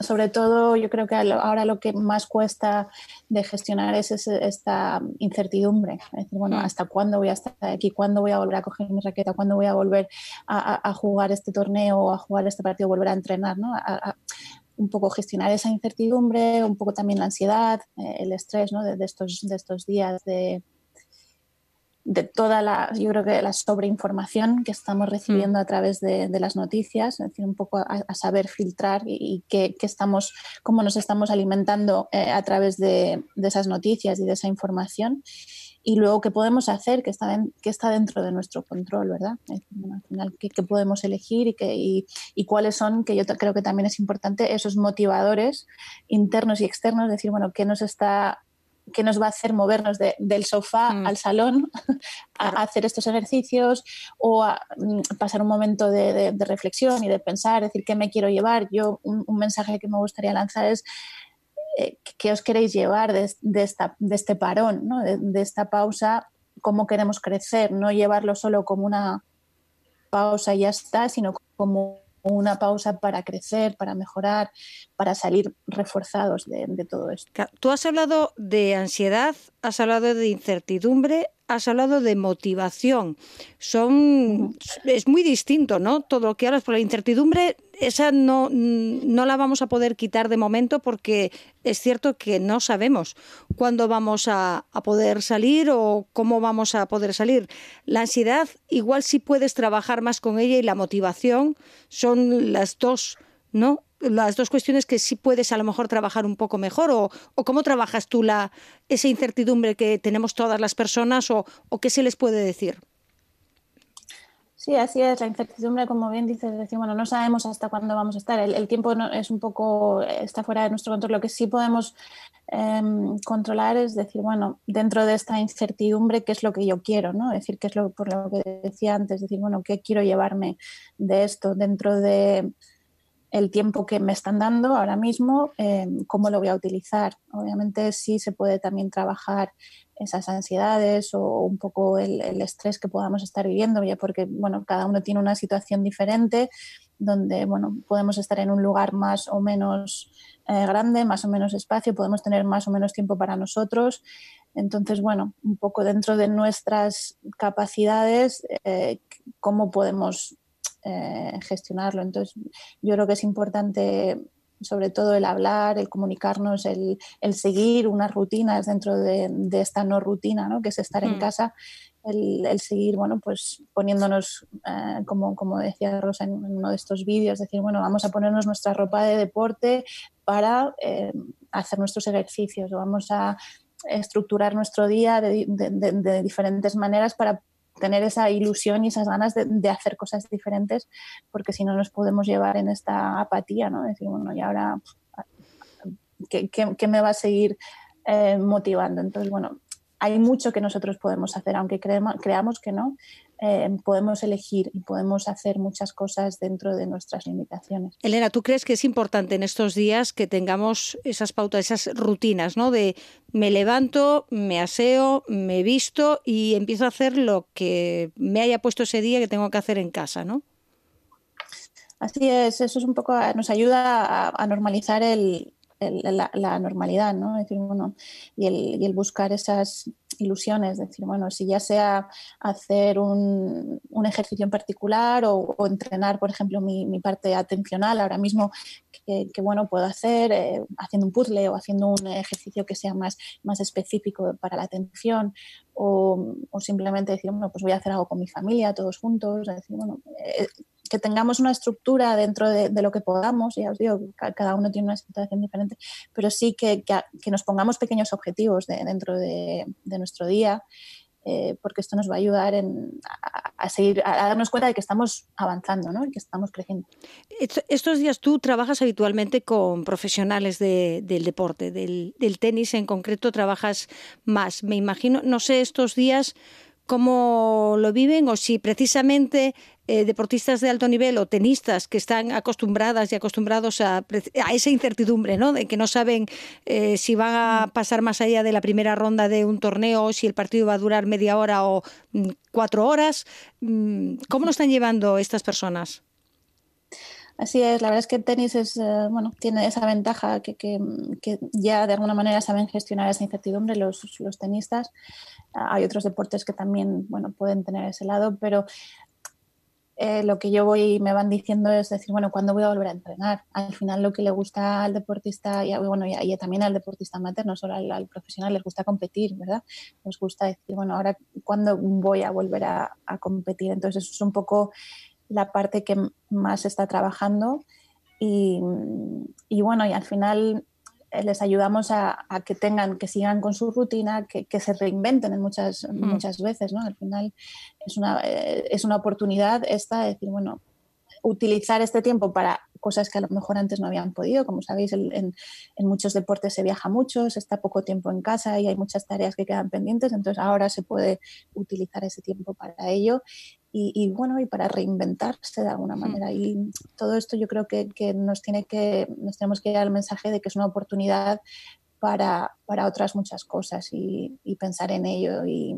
Speaker 8: sobre todo yo creo que ahora lo que más cuesta de gestionar es esta incertidumbre. Es decir, bueno, mm. ¿hasta cuándo voy a estar aquí? ¿Cuándo voy a volver a coger mi raqueta? ¿Cuándo voy a volver a, jugar este torneo o a jugar este partido, volver a entrenar? ¿no? un poco gestionar esa incertidumbre, un poco también la ansiedad, eh, el estrés ¿no? de, estos, de estos días de, de toda la, yo creo que la sobreinformación que estamos mm. recibiendo a través de, las noticias, es decir, un poco a, saber filtrar y, qué, estamos, cómo nos estamos alimentando eh, a través de, esas noticias y de esa información. Y luego qué podemos hacer, que está, que está dentro de nuestro control, ¿verdad? al final, qué, podemos elegir y, qué, y, cuáles son, que yo creo que también es importante, esos motivadores internos y externos, decir, bueno, qué nos está que nos va a hacer movernos del sofá mm. al salón a, hacer estos ejercicios o a mm, pasar un momento de, reflexión y de pensar, decir, ¿qué me quiero llevar? Yo un, mensaje que me gustaría lanzar es eh, ¿qué os queréis llevar de, esta, de este parón, de, esta pausa? ¿Cómo queremos crecer? No llevarlo solo como una pausa y ya está, sino como una pausa para crecer, para mejorar, para salir reforzados de, todo esto.
Speaker 2: Tú has hablado de ansiedad, has hablado de incertidumbre, has hablado de motivación. Son es muy distinto, ¿no? Todo lo que hablas por la incertidumbre, esa no, no la vamos a poder quitar de momento porque es cierto que no sabemos cuándo vamos a, a poder salir o cómo vamos a poder salir. La ansiedad igual sí puedes trabajar más con ella y la motivación son las dos, ¿no? las dos cuestiones que sí puedes a lo mejor trabajar un poco mejor o, cómo trabajas tú la, esa incertidumbre que tenemos todas las personas o, qué se les puede decir.
Speaker 8: Sí, así es, la incertidumbre, como bien dices, decir, bueno, no sabemos hasta cuándo vamos a estar. El, tiempo es un poco, está fuera de nuestro control. Lo que sí podemos em, controlar es decir, bueno, dentro de esta incertidumbre, ¿qué es lo que yo quiero? ¿no? Es decir, ¿qué es lo, por lo que decía antes? Decir, bueno, ¿qué quiero llevarme de esto dentro de el tiempo que me están dando ahora mismo, eh, cómo lo voy a utilizar. Obviamente sí se puede también trabajar esas ansiedades o un poco el, estrés que podamos estar viviendo, ya porque bueno, cada uno tiene una situación diferente donde bueno, podemos estar en un lugar más o menos eh, grande, más o menos espacio, podemos tener más o menos tiempo para nosotros. Entonces, bueno, un poco dentro de nuestras capacidades, eh, cómo podemos eh, gestionarlo. Entonces, yo creo que es importante sobre todo el hablar, el comunicarnos, el, seguir unas rutinas dentro de, esta no rutina, ¿no? que es estar en casa, el, seguir, bueno, pues poniéndonos, eh, como, como decía Rosa en, uno de estos vídeos, decir, bueno, vamos a ponernos nuestra ropa de deporte para eh, hacer nuestros ejercicios, o vamos a estructurar nuestro día de diferentes maneras para tener esa ilusión y esas ganas de, hacer cosas diferentes, porque si no nos podemos llevar en esta apatía, ¿no? Decir, bueno, y ahora, ¿qué, me va a seguir eh, motivando? Entonces, bueno, hay mucho que nosotros podemos hacer, aunque creamos que no, eh, podemos elegir y podemos hacer muchas cosas dentro de nuestras limitaciones.
Speaker 2: Elena, ¿tú crees que es importante en estos días que tengamos esas pautas, esas rutinas, ¿no? De me levanto, me aseo, me visto y empiezo a hacer lo que me haya puesto ese día que tengo que hacer en casa, ¿no?
Speaker 8: Así es, eso es un poco, nos ayuda a, normalizar el, la, normalidad, ¿no? decir, bueno, y el, y el buscar esas ilusiones, decir, bueno, si ya sea hacer un, un ejercicio en particular o, entrenar, por ejemplo, mi, mi, parte atencional ahora mismo, que, bueno, puedo hacer eh, haciendo un puzzle o haciendo un ejercicio que sea más, más específico para la atención o, o simplemente decir, bueno, pues voy a hacer algo con mi familia, todos juntos, decir, bueno, eh, que tengamos una estructura dentro de, lo que podamos, ya os digo, cada uno tiene una situación diferente, pero sí que, que, nos pongamos pequeños objetivos dentro de, nuestro día, eh, porque esto nos va a ayudar a, seguir, a darnos cuenta de que estamos avanzando, ¿no? Que estamos creciendo.
Speaker 2: Estos días tú trabajas habitualmente con profesionales del deporte, del tenis en concreto trabajas más. Me imagino, no sé, estos días cómo lo viven o si precisamente eh, deportistas de alto nivel o tenistas que están acostumbradas y acostumbrados a, esa incertidumbre, ¿no? De que no saben eh, si van a mm. pasar más allá de la primera ronda de un torneo, si el partido va a durar media hora o mm, cuatro horas. Mm, ¿Cómo lo están llevando estas personas?
Speaker 8: Así es, la verdad es que el tenis es, eh, bueno, tiene esa ventaja que, que, ya de alguna manera saben gestionar esa incertidumbre los, los tenistas. Hay otros deportes que también bueno, pueden tener ese lado, pero eh, lo que yo voy me van diciendo es decir, bueno, ¿cuándo voy a volver a entrenar? Al final lo que le gusta al deportista y, bueno, y, también al deportista amateur, no solo al, profesional, les gusta competir, ¿verdad? Nos gusta decir, bueno, ahora ¿cuándo voy a volver a, competir? Entonces eso es un poco la parte que más está trabajando y, y bueno, y al final les ayudamos a, que tengan, que sigan con su rutina, que, se reinventen en muchas, mm. muchas veces, ¿no? Al final es una, eh, es una oportunidad esta de decir, bueno, utilizar este tiempo para cosas que a lo mejor antes no habían podido. Como sabéis, en, en, muchos deportes se viaja mucho, se está poco tiempo en casa y hay muchas tareas que quedan pendientes, entonces ahora se puede utilizar ese tiempo para ello y, bueno, y para reinventarse de alguna manera. Y todo esto yo creo que, nos tiene que, nos tenemos que dar el mensaje de que es una oportunidad para, para otras muchas cosas y, pensar en ello y,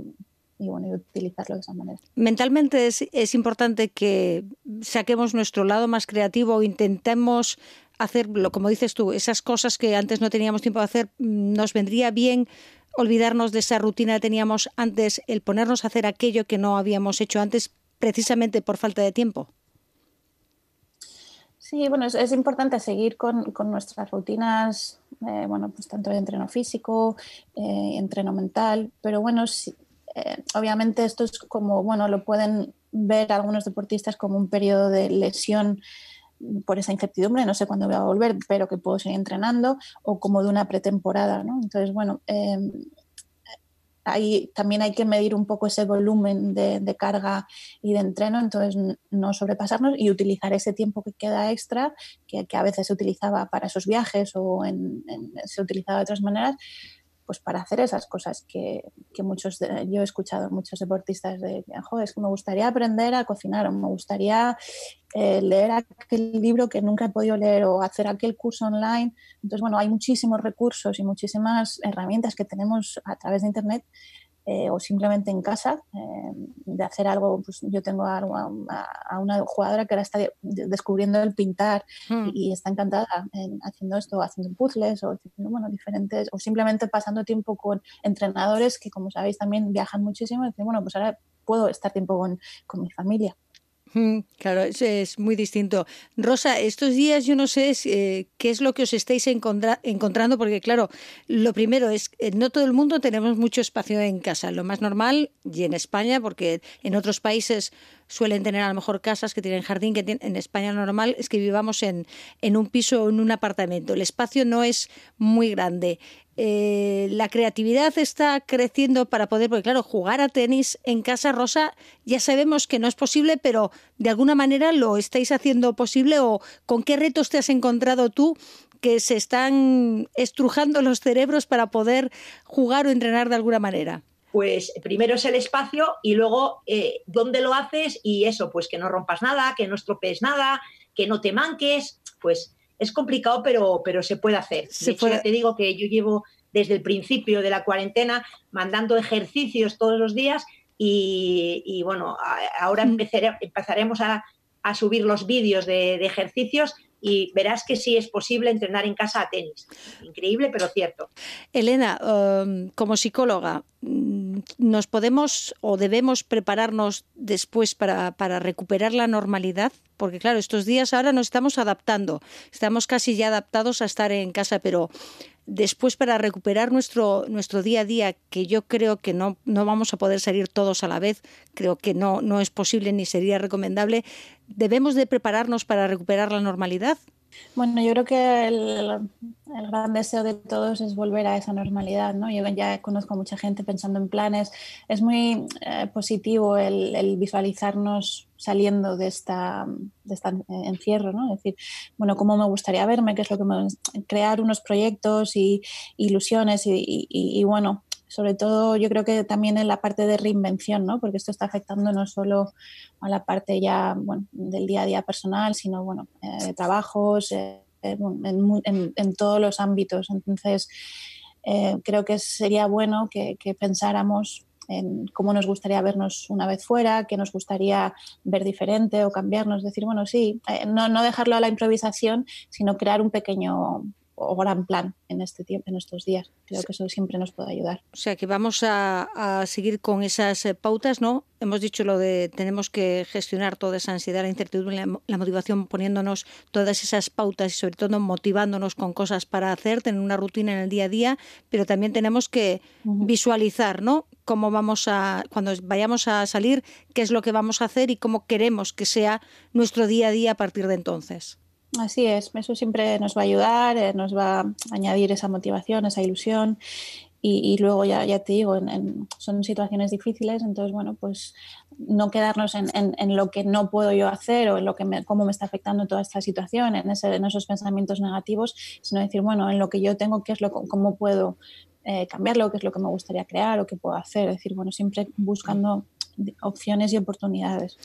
Speaker 8: bueno, y utilizarlo de esa manera.
Speaker 2: Mentalmente es, es importante que saquemos nuestro lado más creativo, intentemos hacerlo, como dices tú, esas cosas que antes no teníamos tiempo de hacer, nos vendría bien olvidarnos de esa rutina que teníamos antes, el ponernos a hacer aquello que no habíamos hecho antes precisamente por falta de tiempo.
Speaker 8: Sí, bueno, es, importante seguir con, nuestras rutinas, eh, bueno, pues tanto de entreno físico, eh, entreno mental, pero bueno, eh, obviamente esto es como, bueno, lo pueden ver algunos deportistas como un periodo de lesión por esa incertidumbre, no sé cuándo voy a volver, pero que puedo seguir entrenando, o como de una pretemporada, ¿no? Entonces, bueno, también hay que medir un poco ese volumen de, carga y de entreno, entonces no sobrepasarnos y utilizar ese tiempo que queda extra, que, a veces se utilizaba para esos viajes o se utilizaba de otras maneras, pues para hacer esas cosas que, muchos, yo he escuchado muchos deportistas de, joder, es que me gustaría aprender a cocinar o me gustaría eh, leer aquel libro que nunca he podido leer o hacer aquel curso online. Entonces, bueno, hay muchísimos recursos y muchísimas herramientas que tenemos a través de Internet eh, o simplemente en casa, eh, de hacer algo, pues yo tengo a, a, una jugadora que ahora está descubriendo el pintar hmm. y, está encantada en haciendo esto, haciendo puzzles o bueno, diferentes, o simplemente pasando tiempo con entrenadores que como sabéis también viajan muchísimo y dicen, bueno, pues ahora puedo estar tiempo con, con mi familia.
Speaker 2: Claro, eso es muy distinto. Rosa, estos días yo no sé eh, qué es lo que os estáis encontrando, porque claro, lo primero es, que no todo el mundo tenemos mucho espacio en casa. Lo más normal, y en España, porque en otros países suelen tener a lo mejor casas que tienen jardín, que en España normal es que vivamos en, en un piso o en un apartamento. El espacio no es muy grande. Eh, la creatividad está creciendo para poder, porque claro, jugar a tenis en casa rosa ya sabemos que no es posible, pero de alguna manera lo estáis haciendo posible o con qué retos te has encontrado tú que se están estrujando los cerebros para poder jugar o entrenar de alguna manera.
Speaker 7: Pues primero es el espacio y luego eh, dónde lo haces y eso, pues que no rompas nada, que no estropees nada, que no te manques, pues es complicado, pero, pero se puede hacer. de hecho, ya te digo que yo llevo desde el principio de la cuarentena mandando ejercicios todos los días y, bueno, ahora empezaremos a, subir los vídeos de, ejercicios y verás que sí es posible entrenar en casa a tenis. Increíble, pero cierto.
Speaker 2: Elena, um, como psicóloga, mm, ¿nos podemos o debemos prepararnos después para, recuperar la normalidad? Porque claro, estos días ahora nos estamos adaptando, estamos casi ya adaptados a estar en casa, pero después para recuperar nuestro, nuestro día a día, que yo creo que no, no vamos a poder salir todos a la vez, creo que no, no es posible ni sería recomendable, ¿debemos de prepararnos para recuperar la normalidad?
Speaker 8: Bueno, yo creo que el, gran deseo de todos es volver a esa normalidad, ¿no? Yo ya conozco a mucha gente pensando en planes. Es muy eh, positivo el, visualizarnos saliendo de esta, de esta encierro, ¿no? Es decir, bueno, cómo me gustaría verme, qué es lo que me... crear unos proyectos y ilusiones y bueno, sobre todo yo creo que también en la parte de reinvención, ¿no? porque esto está afectando no solo a la parte ya bueno, del día a día personal, sino bueno, eh, trabajos, eh, en, en, todos los ámbitos. Entonces, eh, creo que sería bueno que, que, pensáramos en cómo nos gustaría vernos una vez fuera, qué nos gustaría ver diferente o cambiarnos, decir, bueno, sí, no, no dejarlo a la improvisación, sino crear un pequeño o gran plan en este tiempo, en estos días. Creo que eso siempre nos puede ayudar.
Speaker 2: O sea que vamos a, seguir con esas eh, pautas, ¿no? Hemos dicho lo de tenemos que gestionar toda esa ansiedad, la incertidumbre, la, motivación, poniéndonos todas esas pautas y sobre todo motivándonos con cosas para hacer, tener una rutina en el día a día, pero también tenemos que visualizar, ¿no? Cómo vamos a, cuando vayamos a salir, qué es lo que vamos a hacer y cómo queremos que sea nuestro día a día a partir de entonces.
Speaker 8: Así es, eso siempre nos va a ayudar, eh, nos va a añadir esa motivación, esa ilusión y, luego ya, ya te digo, son situaciones difíciles, entonces bueno, pues no quedarnos en, lo que no puedo yo hacer o en lo que me, cómo me está afectando toda esta situación, en, ese, en esos pensamientos negativos, sino decir, bueno, en lo que yo tengo, qué es lo, cómo puedo eh, cambiarlo, qué es lo que me gustaría crear o qué puedo hacer, es decir, bueno, siempre buscando opciones y oportunidades.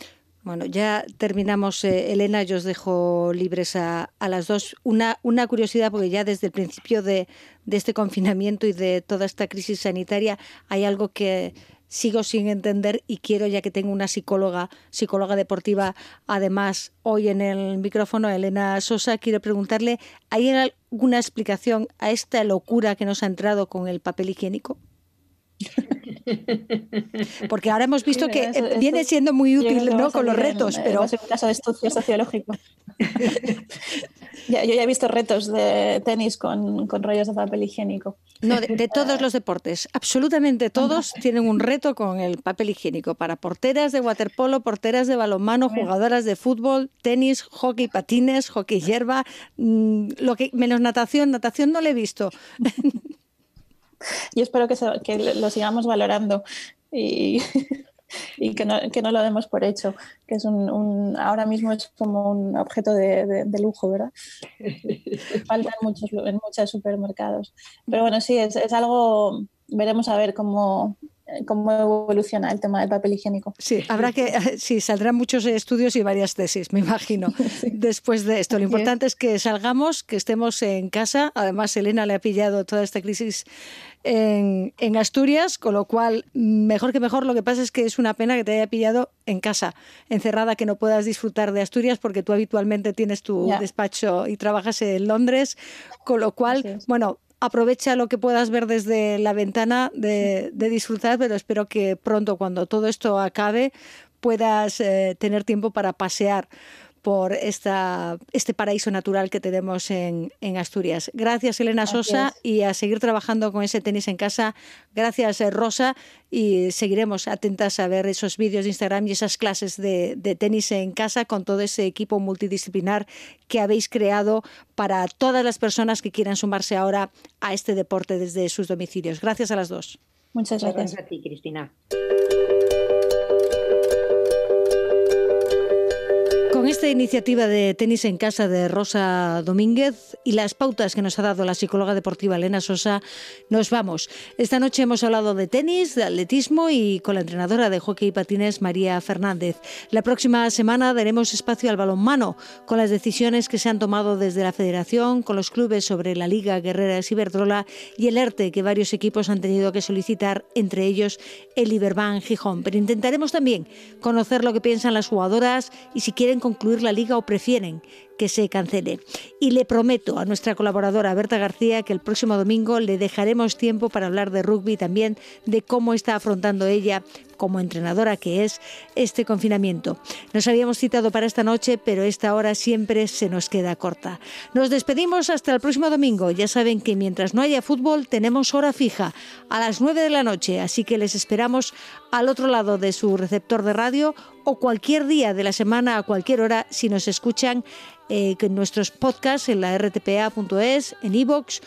Speaker 2: Bueno, ya terminamos, eh, Elena, yo os dejo libres a, las dos. Una, una curiosidad, porque ya desde el principio de, este confinamiento y de toda esta crisis sanitaria hay algo que sigo sin entender y quiero, ya que tengo una psicóloga, psicóloga deportiva, además hoy en el micrófono, Elena Sosa, quiero preguntarle, ¿hay alguna explicación a esta locura que nos ha entrado con el papel higiénico? Porque ahora hemos visto que viene siendo muy útil ¿no? con los retos, pero...
Speaker 8: Es un caso de estudio sociológico. yo ya he visto retos de tenis con, rollos de papel higiénico.
Speaker 2: No, de, todos los deportes. Absolutamente todos tienen un reto con el papel higiénico. Para porteras de waterpolo, porteras de balonmano, jugadoras de fútbol, tenis, hockey patines, hockey hierba, mm, lo que menos natación. Natación no le he visto.
Speaker 8: y espero que, lo sigamos valorando y, que, no, lo demos por hecho, que es un, ahora mismo es como un objeto de, lujo, ¿verdad? Falta en muchos, en muchos supermercados. Pero bueno, sí, es, es algo, veremos a ver cómo, cómo evoluciona el tema del papel higiénico.
Speaker 2: Sí, habrá que, sí, saldrán muchos estudios y varias tesis, me imagino, después de esto. Lo importante es que salgamos, que estemos en casa. Además, Elena le ha pillado toda esta crisis en, en, Asturias, con lo cual, mejor que mejor, lo que pasa es que es una pena que te haya pillado en casa, encerrada, que no puedas disfrutar de Asturias, porque tú habitualmente tienes tu despacho y trabajas en Londres, con lo cual, bueno, aprovecha lo que puedas ver desde la ventana de, disfrutar, pero espero que pronto, cuando todo esto acabe, puedas eh, tener tiempo para pasear por esta, este paraíso natural que tenemos en, Asturias. Gracias, Elena Sosa, y a seguir trabajando con ese tenis en casa. Gracias, eh, Rosa, y seguiremos atentas a ver esos vídeos de Instagram y esas clases de, de tenis en casa con todo ese equipo multidisciplinar que habéis creado para todas las personas que quieran sumarse ahora a este deporte desde sus domicilios. Gracias a las dos.
Speaker 8: Muchas gracias.
Speaker 7: Gracias a ti, Cristina.
Speaker 2: Esta iniciativa de tenis en casa de Rosa Domínguez y las pautas que nos ha dado la psicóloga deportiva Elena Sosa, nos vamos. Esta noche hemos hablado de tenis, de atletismo y con la entrenadora de hockey y patines María Fernández. La próxima semana daremos espacio al balonmano con las decisiones que se han tomado desde la Federación, con los clubes sobre la Liga Guerrera Ciberdrola y el ERTE que varios equipos han tenido que solicitar, entre ellos el Iberban Gijón. Pero intentaremos también conocer lo que piensan las jugadoras y si quieren concluir la liga o prefieren que se cancele. Y le prometo a nuestra colaboradora Berta García que el próximo domingo le dejaremos tiempo para hablar de rugby también de cómo está afrontando ella como entrenadora que es este confinamiento. Nos habíamos citado para esta noche, pero esta hora siempre se nos queda corta. Nos despedimos hasta el próximo domingo. Ya saben que mientras no haya fútbol tenemos hora fija a las 9 de la noche, así que les esperamos al otro lado de su receptor de radio o cualquier día de la semana a cualquier hora si nos escuchan eh, en nuestros podcasts en la rtpa.es, en iVoox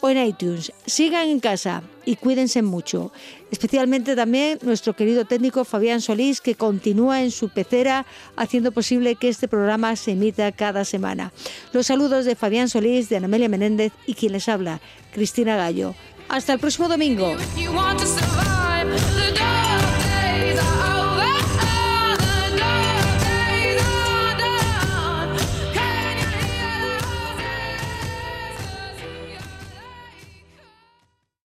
Speaker 2: o en iTunes. Sigan en casa y cuídense mucho. Especialmente también nuestro querido técnico Fabián Solís, que continúa en su pecera haciendo posible que este programa se emita cada semana. Los saludos de Fabián Solís, de Anamelia Menéndez y quien les habla, Cristina Gallo. Hasta el próximo domingo.